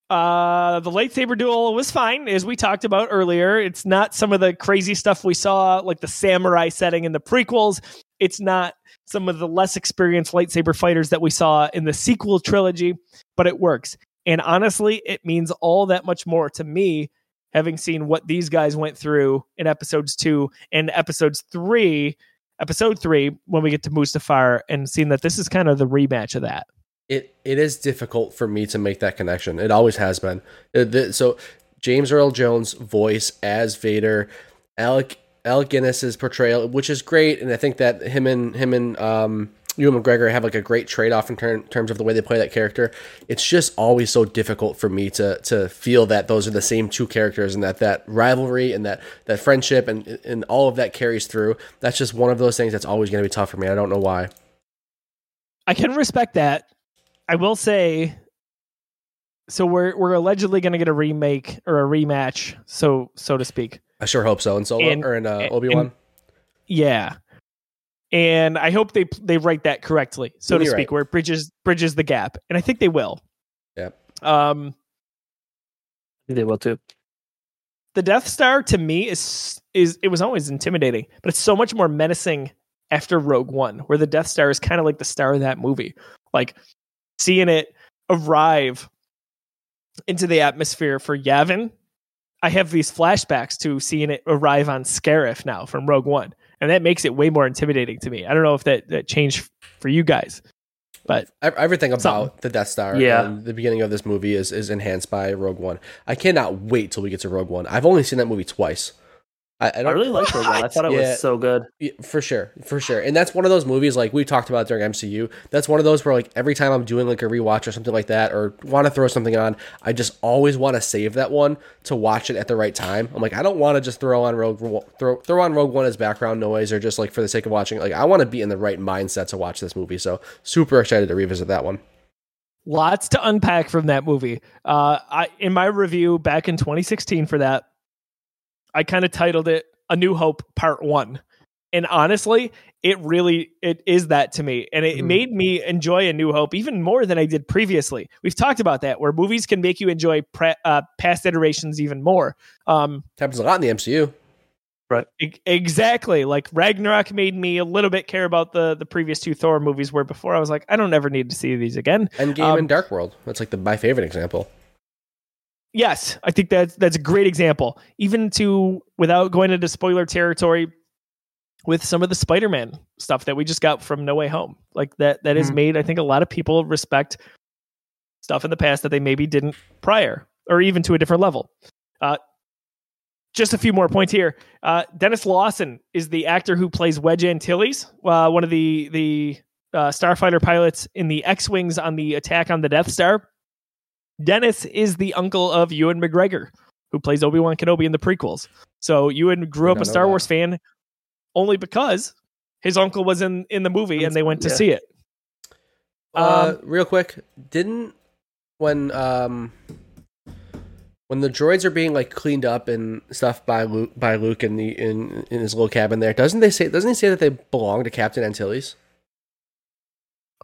Uh, the lightsaber duel was fine, as we talked about earlier. It's not some of the crazy stuff we saw, like the samurai setting in the prequels. It's not some of the less experienced lightsaber fighters that we saw in the sequel trilogy, but it works. And honestly, it means all that much more to me, having seen what these guys went through in episodes two and episodes three, episode three, when we get to Mustafar, and seeing that this is kind of the rematch of that. it it is difficult for me to make that connection. It always has been. Uh, so James Earl Jones' voice as Vader, Alec Alec Guinness's portrayal, which is great, and I think that him and him and um, Ewan McGregor have like a great trade off in ter- terms of the way they play that character. It's just always so difficult for me to to feel that those are the same two characters and that that rivalry and that that friendship and and all of that carries through. That's just one of those things that's always going to be tough for me. I don't know why. I can respect that. I will say so we're we're allegedly going to get a remake or a rematch, so so to speak. I sure hope so. In Solo And- or in uh, Obi Wan. Yeah. And I hope they they write that correctly, so to You're speak, right. where it bridges bridges the gap. And I think they will. Yep. Um They will too. the Death Star to me is is it was always intimidating, but it's so much more menacing after Rogue One, where the Death Star is kind of like the star of that movie. Like seeing it arrive into the atmosphere for Yavin, I have these flashbacks to seeing it arrive on Scarif now from Rogue One, and that makes it way more intimidating to me. I don't know if that, that changed for you guys, but Everything about Something. the Death Star Yeah. and the beginning of this movie is, is enhanced by Rogue One. I cannot wait till we get to Rogue One. I've only seen that movie twice. I, I I don't really liked Rogue One. I thought it Yeah. was so good. Yeah, for sure, for sure. And that's one of those movies like we talked about during MCU. That's one of those where like every time I'm doing like a rewatch or something like that, or want to throw something on, I just always want to save that one to watch it at the right time. I'm like, I don't want to just throw on Rogue throw throw on Rogue One as background noise or just like for the sake of watching. Like I want to be in the right mindset to watch this movie. So super excited to revisit that one. lots to unpack from that movie. Uh, I in my review back in 2016 for that, I kind of titled it "A New Hope Part One," and honestly, it really it is that to me, and it Mhm. made me enjoy A New Hope even more than I did previously. We've talked about that, where movies can make you enjoy pre- uh, past iterations even more. Um, it happens a lot in the MCU. E- Exactly. Like Ragnarok made me a little bit care about the the previous two Thor movies where before I was like, I don't ever need to see these again. Endgame Um, and Dark World. That's like the my favorite example. Yes, I think that's that's a great example. Even to without going into spoiler territory with some of the Spider-Man stuff that we just got from No Way Home. Like that that has Mhm. made I think a lot of people respect stuff in the past that they maybe didn't prior or even to a different level. Uh just a few more points here. Uh, Denis Lawson is the actor who plays Wedge Antilles, uh, one of the the uh, starfighter pilots in the X-wings on the attack on the Death Star. Denis is the uncle of Ewan McGregor, who plays Obi Wan Kenobi in the prequels. So Ewan grew up a Star. Wars fan only because his uncle was in in the movie and they went to Yeah. see it. Uh, Um, real quick, didn't when um when the droids are being like cleaned up and stuff by Luke by Luke in the in in his little cabin there, doesn't they say doesn't he say that they belong to Captain Antilles?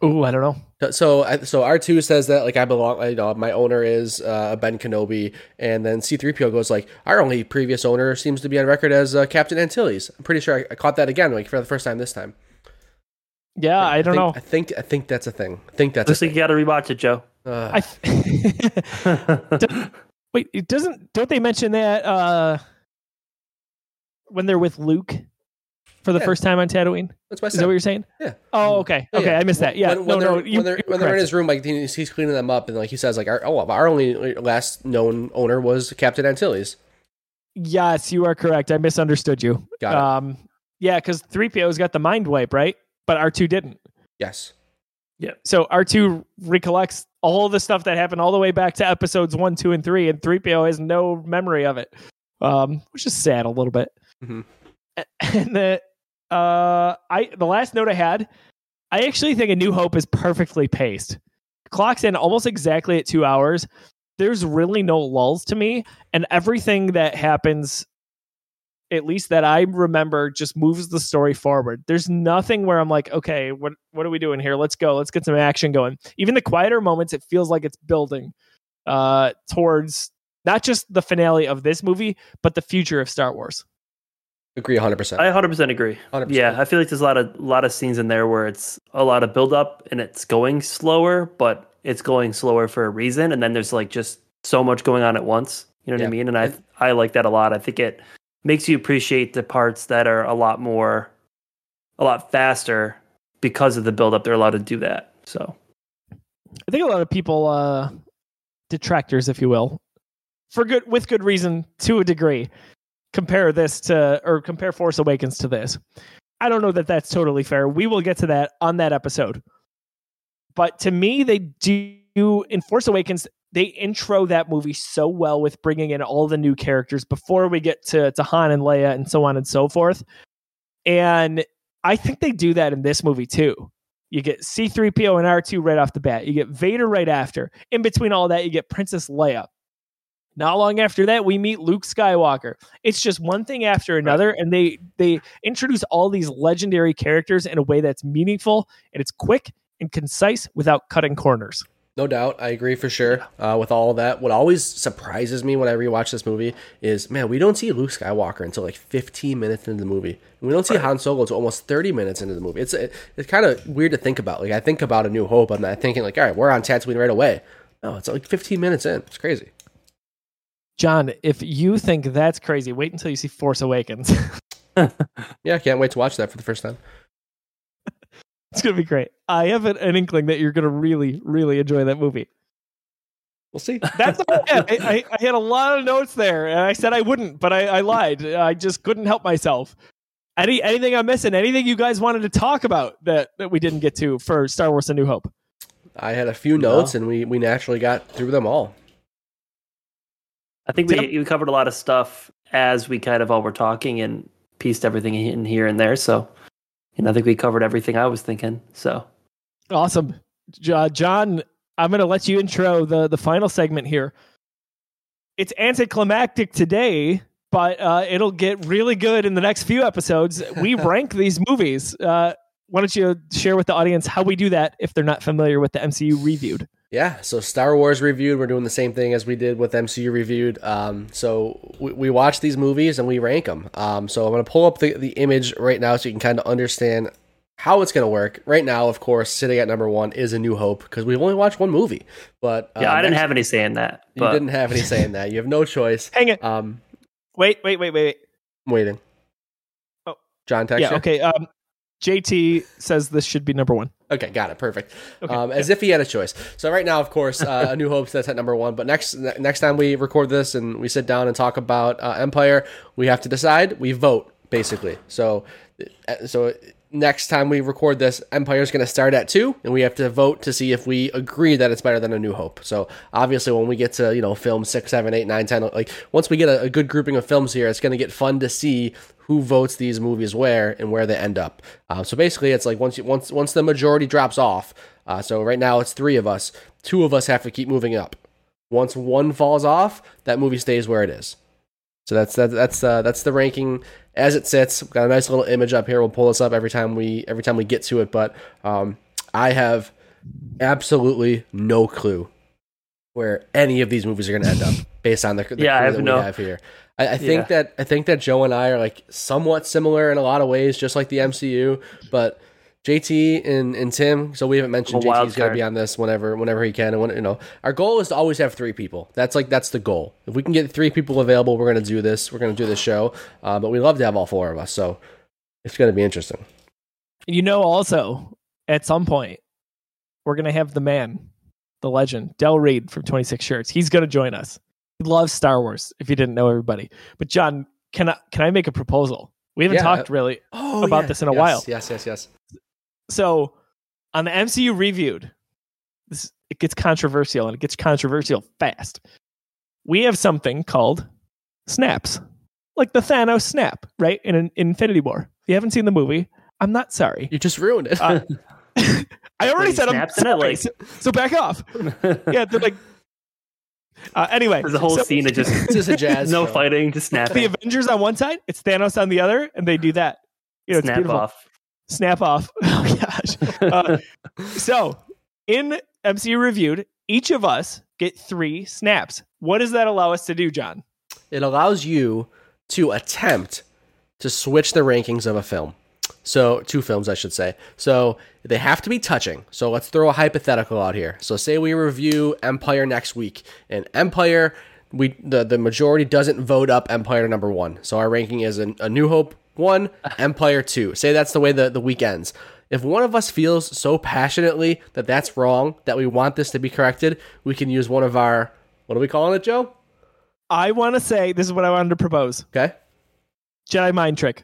Ooh, I don't know. So so R two says that like I belong, you know, my owner is uh, Ben Kenobi, and then C three PO goes like our only previous owner seems to be on record as uh, Captain Antilles. I'm pretty sure I, I caught that again like for the first time this time. Yeah, I don't think, know. I think I think that's a thing. I think that's Looks a like you got to rewatch it, Joe. Uh, I th- Wait, it doesn't don't they mention that uh when they're with Luke for the Yeah. first time on Tatooine? that's I Is that what you're saying? Yeah. Oh, okay. Yeah, Okay, yeah. I missed that. Yeah. When, when no, they're, no. You, when they're, when they're in his room, like he's, he's cleaning them up, and like he says, like our oh, our only last known owner was Captain Antilles. Yes, you are correct. I misunderstood you. Got it. Um yeah, because 3PO's got the mind wipe, right? But R2 didn't. Yes. Yeah. So R2 recollects all the stuff that happened all the way back to episodes one, two, and three, and 3PO has no memory of it. Um, which is sad a little bit. Mhm. And the uh I the last note I had, I actually think A New Hope is perfectly paced. Clocks in almost exactly at two hours. There's really no lulls to me, and everything that happens at least that I remember just moves the story forward. There's nothing where I'm like, okay, what what are we doing here? Let's go. Let's get some action going. Even the quieter moments, it feels like it's building uh towards not just the finale of this movie, but the future of Star Wars. Agree 100. percent I 100% agree. 100%. Yeah, I feel like there's a lot of lot of scenes in there where it's a lot of build up and it's going slower, but it's going slower for a reason. And then there's like just so much going on at once. You know what Yeah. I mean? And I I like that a lot. I think it makes you appreciate the parts that are a lot more, a lot faster because of the build up. They're allowed to do that. So I think a lot of people uh detractors, if you will, for good with good reason to a degree, compare this to or compare Force Awakens to this. I don't know that that's totally fair. We will get to that on that episode. But to me, they do in Force Awakens, they intro that movie so well with bringing in all the new characters before we get to, to Han and Leia and so on and so forth. And I think they do that in this movie too. You get C3PO and R2 right off the bat. You get Vader right after. In between all that, you get Princess Leia. Not long after that, we meet Luke Skywalker. It's just one thing after another, and they they introduce all these legendary characters in a way that's meaningful and it's quick and concise without cutting corners. No doubt, I agree for sure. Uh, with all of that, what always surprises me when I rewatch this movie is, man, we don't see Luke Skywalker until like 15 minutes into the movie. We don't see Han Solo until almost 30 minutes into the movie. It's it's kind of weird to think about. Like I think about A New Hope, I'm not thinking like, all right, we're on Tatooine right away. No, it's like 15 minutes in. It's crazy. John, if you think that's crazy, wait until you see Force Awakens. Yeah, I can't wait to watch that for the first time. it's gonna be great. I have an, an inkling that you're gonna really, really enjoy that movie. We'll see. That's all I, had. I, I, I had a lot of notes there, and I said I wouldn't, but I, I lied. I just couldn't help myself. Any anything I'm missing? Anything you guys wanted to talk about that, that we didn't get to for Star Wars: A New Hope? I had a few notes, and we we naturally got through them all. I think we, we covered a lot of stuff as we kind of all were talking and pieced everything in here and there. So, you know, I think we covered everything I was thinking. So, Awesome, Jo- John. I'm going to let you intro the the final segment here. It's anticlimactic today, but uh, it'll get really good in the next few episodes. We rank these movies. Uh, why don't you share with the audience how we do that if they're not familiar with the MCU reviewed? Yeah, so Star Wars reviewed. We're doing the same thing as we did with MCU reviewed. Um, so we, we watch these movies and we rank them. Um, so I'm going to pull up the, the image right now so you can kind of understand how it's going to work. Right now, of course, sitting at number one is A New Hope because we've only watched one movie. But Yeah, uh, I didn't have any say in that. You didn't have any say in that. You have no choice. Hang it. Um, Wait, wait, wait, wait, wait. I'm waiting. Oh. John text Yeah, you? okay. Um, JT says this should be number one. Okay, got it. Perfect. Okay, um, as if he had a choice. So right now, of course, uh, A New Hope's that's at number one. But next ne- next time we record this and we sit down and talk about uh, Empire, we have to decide. We vote basically. So uh, so next time we record this, Empire's going to start at two, and we have to vote to see if we agree that it's better than A New Hope. So obviously, when we get to you know film six, seven, eight, nine, ten, like once we get a, a good grouping of films here, it's going to get fun to see who votes these movies where and where they end up. Uh, so basically, it's like once you, once once the majority drops off. Uh, so right now it's three of us. Two of us have to keep moving up. Once one falls off, that movie stays where it is. So that's that, that's uh, that's the ranking as it sits. We've got a nice little image up here. We'll pull this up every time we every time we get to it. But um, I have absolutely no clue where any of these movies are going to end up based on the, the Yeah, I have that no- we have here. I, I think Yeah. that I think that Joe and I are like somewhat similar in a lot of ways, just like the MCU. But JT and, and Tim, so we haven't mentioned A wild JT's going to be on this whenever whenever he can. And when, you know, our goal is to always have three people. That's like that's the goal. If we can get three people available, we're going to do this. We're going to do this show. Uh, but we love to have all four of us, so it's going to be interesting. You know, also at some point we're gonna have the man, the legend, Del Reed from Twenty Six Shirts. He's gonna join us. He loves Star Wars. If you didn't know everybody, but John, can I can I make a proposal? We haven't Yeah. talked really. Oh, About this in a yes, while. Yes, yes, yes. So on the MCU reviewed, this it gets controversial and it gets controversial fast. We have something called snaps, like the Thanos snap, right? In, in Infinity War. If you haven't seen the movie, I'm not sorry. You just ruined it. Uh, I already said I'm snaps it, sorry, like- so, so back off. Yeah, they're like. Uh, anyway, There's a whole so scene of just just a jazz. no show. fighting, just snap. the. Avengers on one side, it's Thanos on the other, and they do that. You know, it's Snap beautiful. off. snap off. Oh gosh. Uh, so in MCU reviewed, each of us get three snaps. What does that allow us to do, John? it allows you to attempt to switch the rankings of a film. So, two films, I should say. So, they have to be touching. So, let's throw a hypothetical out here. So, say we review Empire next week, and Empire, we the, the majority doesn't vote up Empire number one. So, our ranking is a, a New Hope one, Empire two. Say that's the way the, the week ends. If one of us feels so passionately that that's wrong, that we want this to be corrected, we can use one of our, what are we calling it, Joe? I want to say this is what I wanted to propose: Okay. Jedi mind trick.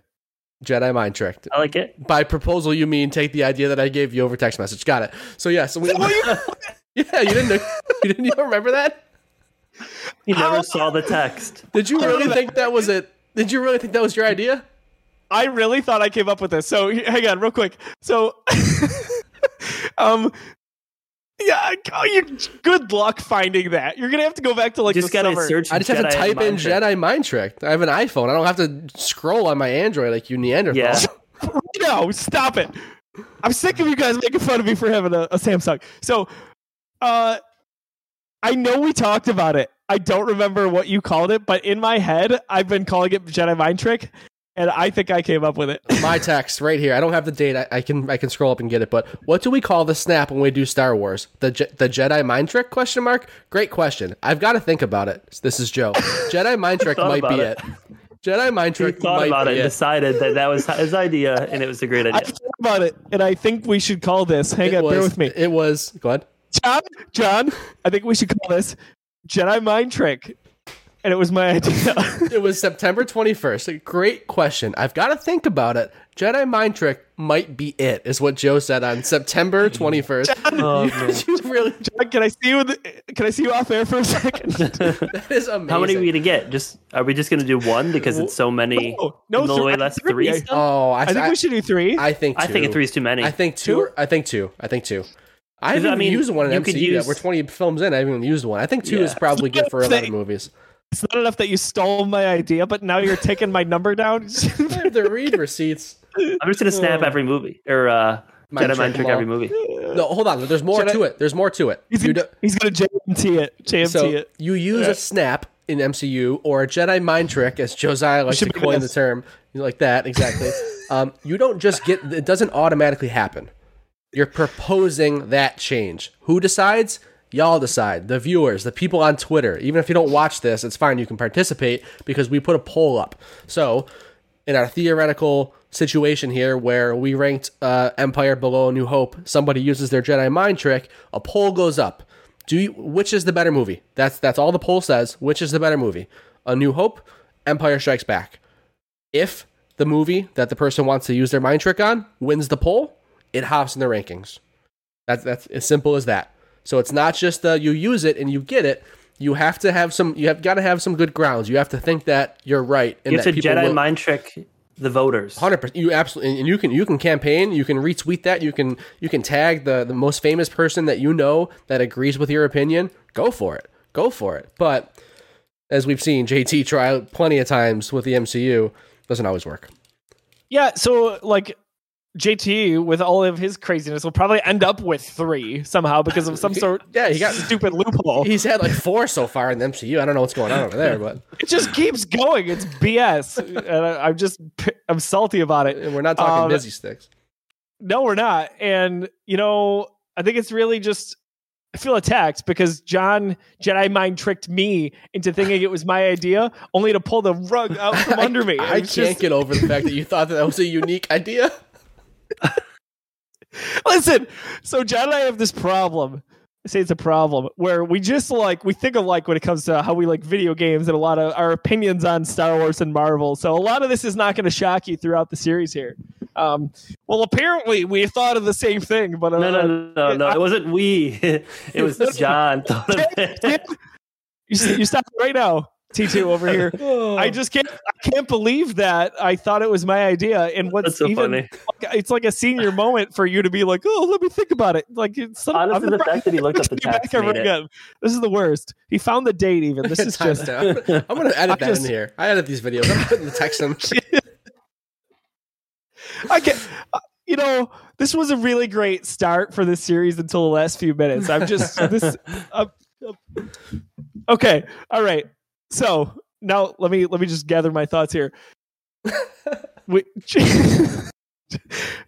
Jedi mind tricked. I like it. By proposal, you mean take the idea that I gave you over text message. Got it. So yeah, so we, yeah, you didn't know, you didn't even remember that? You never How- saw the text. Did you really think that was it? Did you really think that was your idea? I really thought I came up with this. So hang on, real quick. So, um, yeah, oh, you good luck finding that. You're gonna have to go back to like just the gotta summer. search. I just have to type in trick. Jedi mind trick. I have an iPhone. I don't have to scroll on my Android like you Neanderthals. Yeah. no, stop it. I'm sick of you guys making fun of me for having a, a Samsung. So, uh, I know we talked about it. I don't remember what you called it, but in my head, I've been calling it Jedi Mind Trick, and I think I came up with it. my text right here. I don't have the date. I, I can I can scroll up and get it. But what do we call the snap when we do Star Wars? The Je- the Jedi mind trick? Question mark. Great question. I've got to think about it. This is Joe. Jedi mind trick might be it. it. Jedi mind He trick thought might about be it and it. decided that that was his idea, and it was a great I idea. thought about it, and I think we should call this. Hang It on, bear with me, It was. Go ahead. John. John, I think we should call this Jedi Mind Trick, and it was my idea. It was September 21st. Great question. I've got to think about it. Jedi mind trick might be it, is what Joe said on September 21st. Oh, you, you really, John, can I see you? the- Can I see you off air for a second? that is amazing. How many are we gonna get? Just are we just gonna do one because it's so many? No, no, no three- way less think three. three. Oh, I, I think we should do three. I think. Two. I think a three is too many. I think two. I think two. I think two. I haven't I even mean, used one in you MCU could yet. We're 20 films in. I haven't even used one. I think two is probably good for a lot of movies. It's not enough that you stole my idea, but now you're taking my number down. I have the read receipts. I'm just gonna snap Oh. every movie or uh, Mind Jedi mind trick trick every movie. No, hold on. There's more Should I- to it. There's more to it. he's gonna, do- he's gonna JMT it. JMT so it. you use Yeah. a snap in MCU or a Jedi mind trick, as Josiah likes to should be coin the term, like that exactly. um, you don't just get it doesn't automatically happen. You're proposing that change. Who decides? Y'all decide. The viewers, the people on Twitter. Even if you don't watch this, it's fine. You can participate because we put a poll up. So, in our theoretical situation here where we ranked uh, Empire below New Hope, somebody uses their Jedi mind trick, a poll goes up. Do you, which is the better movie? That's that's all the poll says. Which is the better movie? A New Hope, Empire Strikes Back. If the movie that the person wants to use their mind trick on wins the poll, it hops in the rankings. That's that's as simple as that. So it's not just uh, you use it and you get it. You have to have some. You have got to have some good grounds. You have to think that you're right and You have that to people Jedi will- mind trick the voters. Hundred percent. You absolutely, and you can you can campaign. You can retweet that. You can you can tag the the most famous person that you know that agrees with your opinion. Go for it. Go for it. But as we've seen, JT try plenty of times with the MCU, doesn't always work. Yeah, so like JT with all of his craziness will probably end up with three somehow because of some sort Yeah, he got- stupid loophole. He's had like four so far in the MCU. I don't know what's going on over there, but It just keeps going. It's BS, and I, I'm just I'm salty about it. and we're not talking Um, busy sticks. No, we're not. And you know, I think it's really just I feel attacked because John Jedi mind tricked me into thinking it was my idea, only to pull the rug out from under me. I It's can't just- get over the fact that you thought that, that was a unique idea. Listen, so John and I have this problem. I say it's a problem where we just like we think alike when it comes to how we like video games and a lot of our opinions on Star Wars and Marvel. So a lot of this is not going to shock you throughout the series here. Um, well, apparently we thought of the same thing, but uh, No, no, no, no, no. I- It wasn't we. It was John. thought of it. you, you stop right now, T2 over here. Oh. I just can't. I can't believe that I thought it was my idea. And what's That's so even funny. it's like a senior moment for you to be like, oh, let me think about it. Like it's some, Honestly, I'm the never fact that he looked up the texting back text ever made it. again. This is the worst. He found the date. Even this is just Timestamp. I'm gonna edit I that just- in here. I edit these videos. I'm putting the text in. I get. Uh, you know, this was a really great start for this series until the last few minutes. I'm just this. I'm- I'm- uh, uh, okay, all right. So now let me let me just gather my thoughts here. we,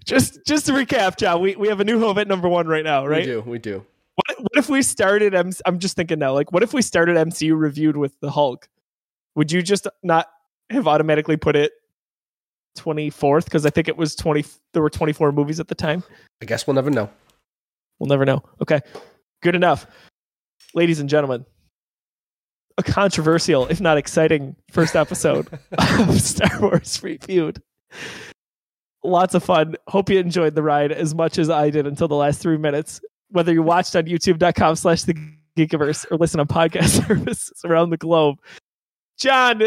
just just to recap, John, we, we have a new home at number one right now, right? We do. We do. What, what if we started? i'm just thinking now. Like, what if we started MCU reviewed with the Hulk? Would you just not have automatically put it 24th? Because I think it was 20. There were 24 movies at the time. I guess we'll never know. We'll never know. Okay, good enough, ladies and gentlemen. A controversial, if not exciting, first episode of Star Wars reviewed. Lots of fun. Hope you enjoyed the ride as much as I did until the last three minutes. Whether you watched on youtube.com slash the Geekiverse or listen on podcast services around the globe. John,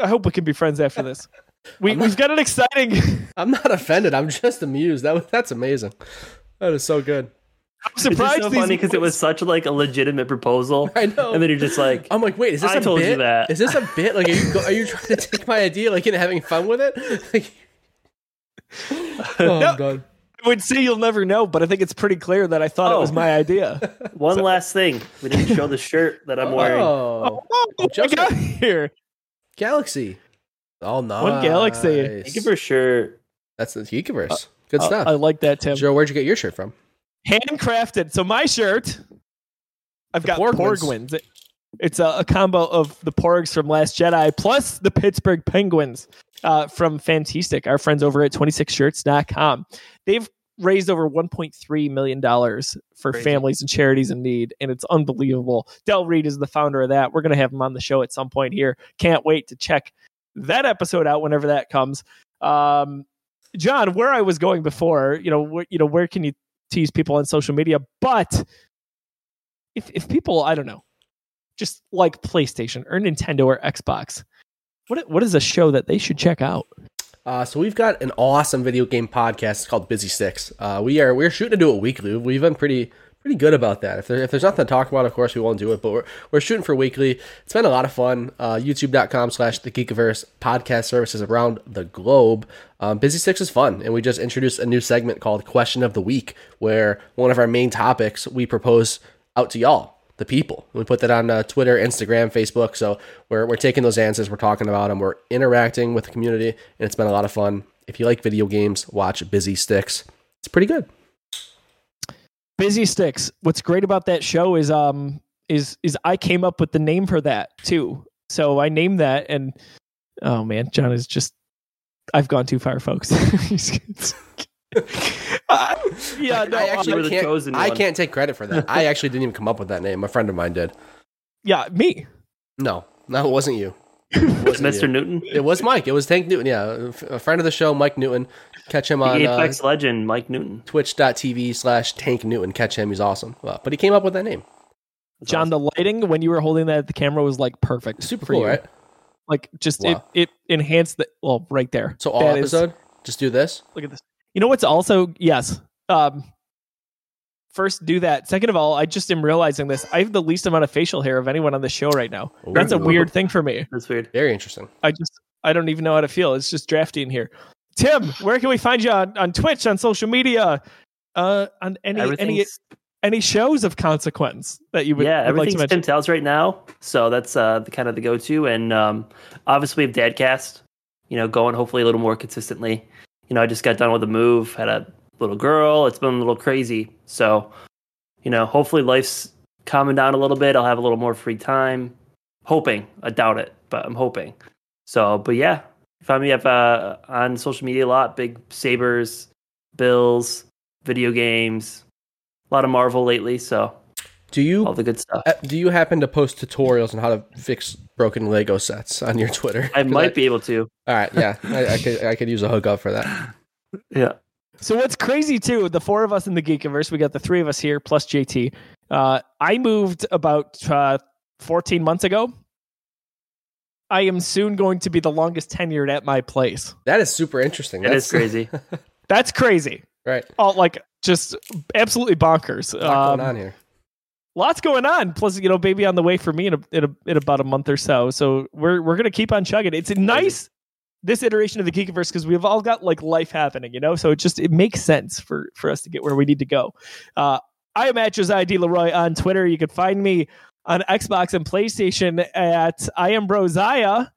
I hope we can be friends after this. We, not, we've got an exciting. I'm not offended. I'm just amused. That that's amazing. That is so good. I'm It's surprised just so funny because it was such like a legitimate proposal, I know. and then you're just like, I'm like, wait, is this I a told you bit? that. Is this a bit? Like, are you go- are you trying to take my idea, like, and having fun with it? Like, oh, No. I'm. I would say you'll never know, but I think it's pretty clear that I thought it Oh. was my idea. one last thing. We didn't show the shirt that I'm wearing. Oh, Oh, what got here. Galaxy. Oh, nice. One Galaxy. Thank you for shirt. That's the Geekiverse. Good Uh, stuff. I like that, Tim. Joe, where'd you get your shirt from? Handcrafted. So my shirt, I've The got Porgwins. Porgwins. It's a, a combo of the Porgs from Last Jedi plus the Pittsburgh Penguins uh, from Fantastic, our friends over at 26shirts.com. They've raised over $1.3 million for Crazy. families and charities in need, and it's unbelievable. Del Reed is the founder of that. We're going to have him on the show at some point here. Can't wait to check that episode out whenever that comes. Um, John, where I was going before, you know, wh- you know, where can you tease people on social media? But if if people, I don't know, just like PlayStation or Nintendo or Xbox, what what is a show that they should check out? Uh, so we've got an awesome video game podcast It's called Busy Sticks. Uh, we are we're shooting to do it weekly. We've been pretty pretty good about that. If, there, if there's nothing to talk about, of course we won't do it. But we're we're shooting for weekly. It's been a lot of fun. Uh, YouTube.com slash the Geekiverse podcast services around the globe. Um, Busy Sticks is fun, and we just introduced a new segment called Question of the Week, where one of our main topics we propose out to y'all the people. We put that on uh, Twitter, Instagram, Facebook. So we're, we're taking those answers, we're talking about them, we're interacting with the community, and it's been a lot of fun. If you like video games, watch Busy Sticks. It's pretty good. Busy Sticks. What's great about that show is um is is I came up with the name for that too. So I named that, and oh man, John is just I've gone too far, folks. Uh, yeah, no, I actually were the can't, chosen I can't take credit for that. I actually didn't even come up with that name. A friend of mine did. yeah, me. No, no, it wasn't you. It wasn't Mr. you. Newton, It was Mike. It was Tank Newton. Yeah, a friend of the show, Mike Newton. Catch him the on uh, Apex legend, Mike Newton. twitch.tv slash Tank Newton. Catch him. He's awesome. Well, but he came up with that name. That's John, the lighting when you were holding that at the camera was like perfect. Super for cool, you. right? Like just Wow. it it enhanced the well right there. So all That is- episode, just do this. look at this. You know what's also yes. Um first do that. Second of all, I just am realizing this. I have the least amount of facial hair of anyone on the show right now. That's a weird thing for me. That's weird. Very interesting. I just I don't even know how to feel. It's just drafty in here. Tim, where can we find you on, on Twitch, on social media, uh, on any any any shows of consequence that you would, yeah, would like to everything's mention? Tim Tells right now. So that's uh, the kind of the go-to, and um, obviously we have Dadcast. You know, going hopefully a little more consistently. You know, I just got done with a move, had a little girl. It's been a little crazy. So, you know, hopefully life's calming down a little bit. I'll have a little more free time. Hoping, I doubt it, but I'm hoping. So, but yeah, find me up uh, on social media a lot. Big Sabres, Bills, video games, a lot of Marvel lately. So Do you all the good stuff. do you happen to post tutorials on how to fix broken Lego sets on your Twitter? I might be able to. All right, yeah, I, I could I could use a hookup for that. Yeah. So what's crazy too, the four of us in the Geekiverse, we got the three of us here plus JT. Uh, I moved about uh, 14 months ago. I am soon going to be the longest tenured at my place. That is super interesting. It That's is crazy. That's crazy. right. All like just absolutely bonkers. What's going Um, on here? lots going on. Plus, you know, baby on the way for me in a, in, a, in about a month or so. So we're we're gonna keep on chugging. It's a nice this iteration of the Geekiverse because we've all got like life happening, you know. So it just it makes sense for for us to get where we need to go. Uh, I am at Josiah D. Leroy on Twitter. You can find me on Xbox and PlayStation at I am Brosiah.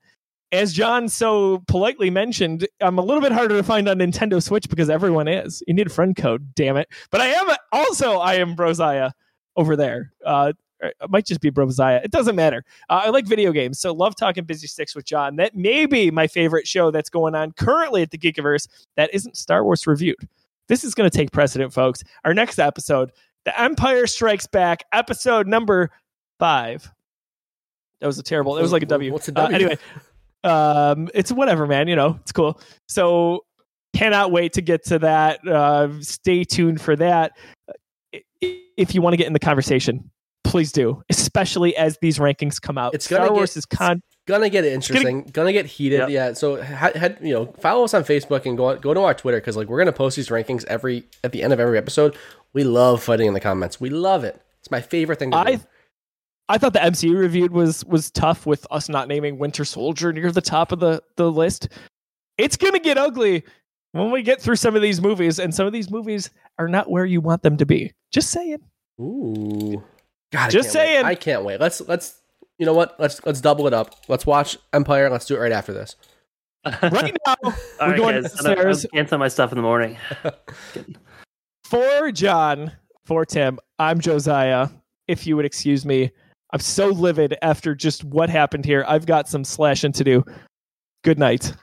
As John so politely mentioned, I'm a little bit harder to find on Nintendo Switch because everyone is. You need a friend code, damn it. But I am also I am Brosiah over there. Uh, it might just be Brosiah. It doesn't matter. Uh, I like video games, so love talking Busy Sticks with John. That may be my favorite show that's going on currently at the Geekiverse that isn't Star Wars reviewed. This is going to take precedent, folks. Our next episode, The Empire Strikes Back, episode number five. That was a terrible. It was like a W. What's a Uh, anyway, um, it's whatever, man. You know, it's cool. So cannot wait to get to that. Uh, stay tuned for that. If you want to get in the conversation, please do, especially as these rankings come out. It's gonna Star get- Wars is con. Gonna get interesting. Gonna get heated. Yep. Yeah. So ha- had you know, follow us on Facebook and go go to our Twitter because like we're gonna post these rankings every at the end of every episode. We love fighting in the comments. We love it. It's my favorite thing to I do. I thought the MCU reviewed was was tough with us not naming Winter Soldier near the top of the the list. It's gonna get ugly when we get through some of these movies, and some of these movies are not where you want them to be. Just saying. Ooh. God, I Just can't wait. saying. I can't wait. Let's let's you know what? Let's let's double it up. Let's watch Empire. Let's do it right after this. Right now, we're right, going guys. I'm- I'm downstairs canceling my stuff in the morning. for John, for Tim. I'm Josiah. If you would excuse me, I'm so livid after just what happened here. I've got some slashing to do. Good night.